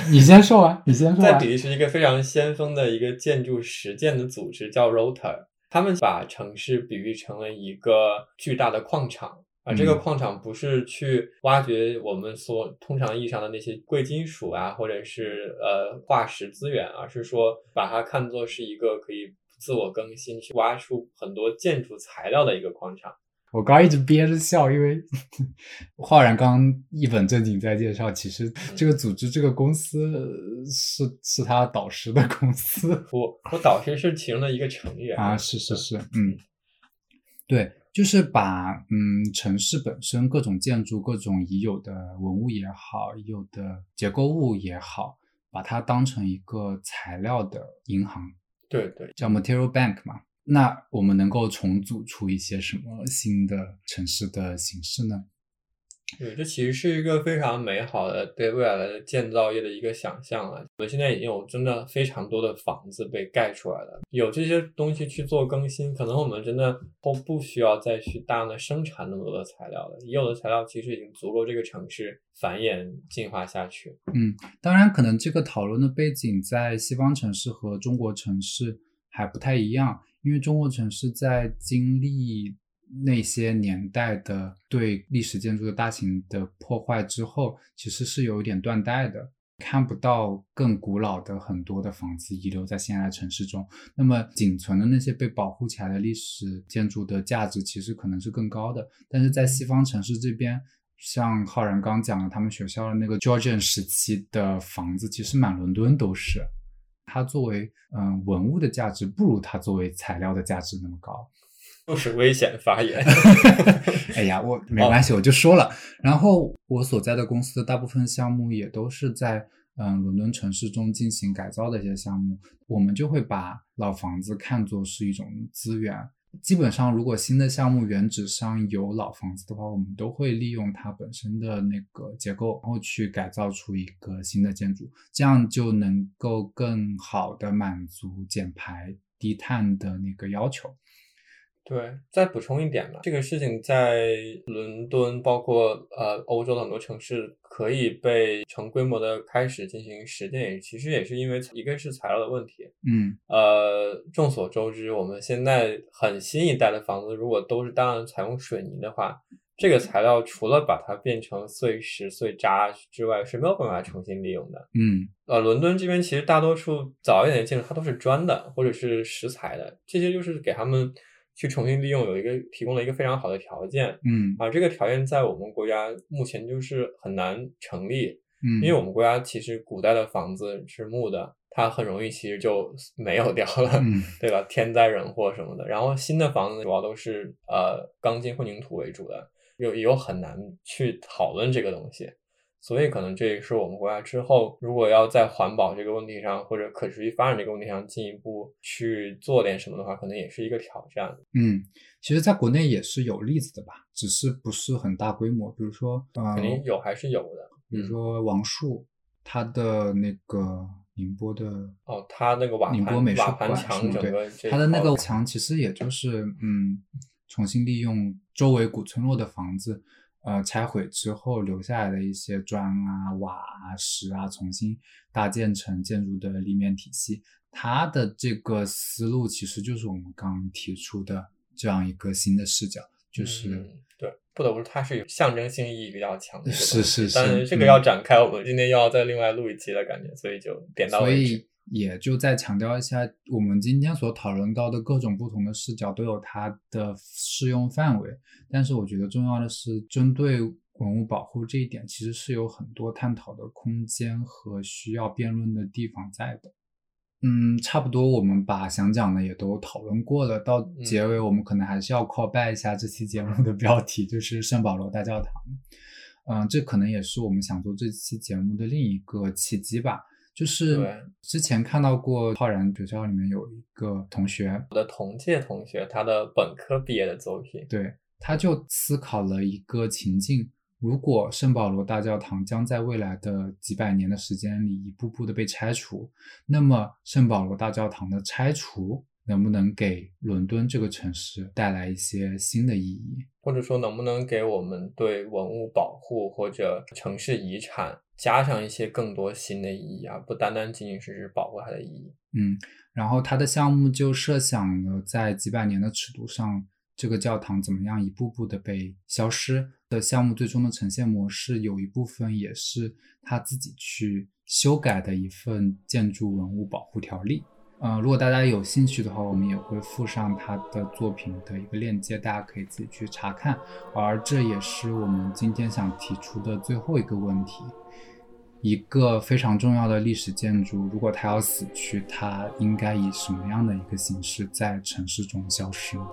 你先说完，你先说完在比。利时一个非常先锋的一个建筑实践的组织叫 Rota，他们把城市比喻成了一个巨大的矿场。而，这个嗯矿场不是去挖掘我们所通常意义上的那些贵金属啊，或者是呃化石资源，而是说把它看作是一个可以自我更新、去挖出很多建筑材料的一个矿场。我刚刚一直憋着笑，因为浩然刚刚一本正经在介绍，其实这个组织、这个公司呃是是他导师的公司我我导师是其中的一个成员啊，是是是，嗯，对，就是把嗯城市本身各种建筑、各种已有的文物也好，已有的结构物也好，把它当成一个材料的银行，对对，叫 Material Bank 嘛。那我们能够重组出一些什么新的城市的形式呢？对，这其实是一个非常美好的对未来的建造业的一个想象了。我们现在已经有真的非常多的房子被盖出来了，有这些东西去做更新，可能我们真的都不需要再去大量的生产那么多的材料了。已有的材料其实已经足够这个城市繁衍进化下去。嗯当然，可能这个讨论的背景在西方城市和中国城市还不太一样，因为中国城市在经历那些年代的对历史建筑的大型的破坏之后，其实是有一点断代的，看不到更古老的很多的房子遗留在现在的城市中。那么仅存的那些被保护起来的历史建筑的价值，其实可能是更高的。但是在西方城市这边，像浩然刚讲的，他们学校的那个 Georgian 时期的房子，其实满伦敦都是。它作为嗯、呃文物的价值，不如它作为材料的价值那么高。又是危险发言。哎呀，我没关系，我就说了。然后我所在的公司大部分项目也都是在嗯伦敦城市中进行改造的一些项目，我们就会把老房子看作是一种资源。基本上，如果新的项目原址上有老房子的话，我们都会利用它本身的那个结构，然后去改造出一个新的建筑，这样就能够更好的满足减排低碳的那个要求。对，再补充一点吧，这个事情在伦敦，包括呃欧洲的很多城市，可以被成规模的开始进行实践，也其实也是因为一个是材料的问题。嗯呃，众所周知，我们现在很新一代的房子，如果都是当然采用水泥的话，这个材料除了把它变成碎石、碎渣之外，是没有办法重新利用的。嗯呃，伦敦这边其实大多数早一点的建筑它都是砖的或者是石材的，这些就是给他们去重新利用有一个提供了一个非常好的条件嗯啊。这个条件在我们国家目前就是很难成立，嗯，因为我们国家其实古代的房子是木的，它很容易其实就没有掉了，嗯 对吧？天灾人祸什么的。然后新的房子主要都是呃钢筋混凝土为主的，有有很难去讨论这个东西。所以可能这也是我们国家之后如果要在环保这个问题上，或者可持续发展这个问题上进一步去做点什么的话，可能也是一个挑战。嗯，其实在国内也是有例子的吧，只是不是很大规模。比如说，呃，肯定有还是有的。比如说王树，他的那个宁波的哦，他那个瓦宁波盘美术馆对整个这它的那个墙其实也就是嗯，重新利用周围古村落的房子，呃，拆毁之后留下来的一些砖啊、瓦啊、石啊，重新搭建成建筑的立面体系。它的这个思路其实就是我们刚刚提出的这样一个新的视角，就是、嗯对，不得不说它是有象征性意义比较强的是是是但是这个嗯要展开，我们今天又要再另外录一期的感觉，所以就点到所为止以。也就再强调一下，我们今天所讨论到的各种不同的视角都有它的适用范围，但是我觉得重要的是，针对文物保护这一点，其实是有很多探讨的空间和需要辩论的地方在的。嗯，差不多，我们把想讲的也都讨论过了。到结尾，我们可能还是要 call back 一下这期节目的标题，就是圣保罗大教堂。嗯，这可能也是我们想做这期节目的另一个契机吧。就是之前看到过浩然学校里面有一个同学，我的同届同学，他的本科毕业的作品，对，他就思考了一个情境：如果圣保罗大教堂将在未来的几百年的时间里一步步的被拆除，那么圣保罗大教堂的拆除能不能给伦敦这个城市带来一些新的意义？或者说能不能给我们对文物保护或者城市遗产加上一些更多新的意义啊，不单单仅仅是是保护它的意义。嗯，然后他的项目就设想了在几百年的尺度上，这个教堂怎么样一步步的被消失的项目，最终的呈现模式有一部分也是他自己去修改的一份建筑文物保护条例。呃，如果大家有兴趣的话，我们也会附上他的作品的一个链接，大家可以自己去查看。而这也是我们今天想提出的最后一个问题。一个非常重要的历史建筑，如果它要死去，它应该以什么样的一个形式在城市中消失呢？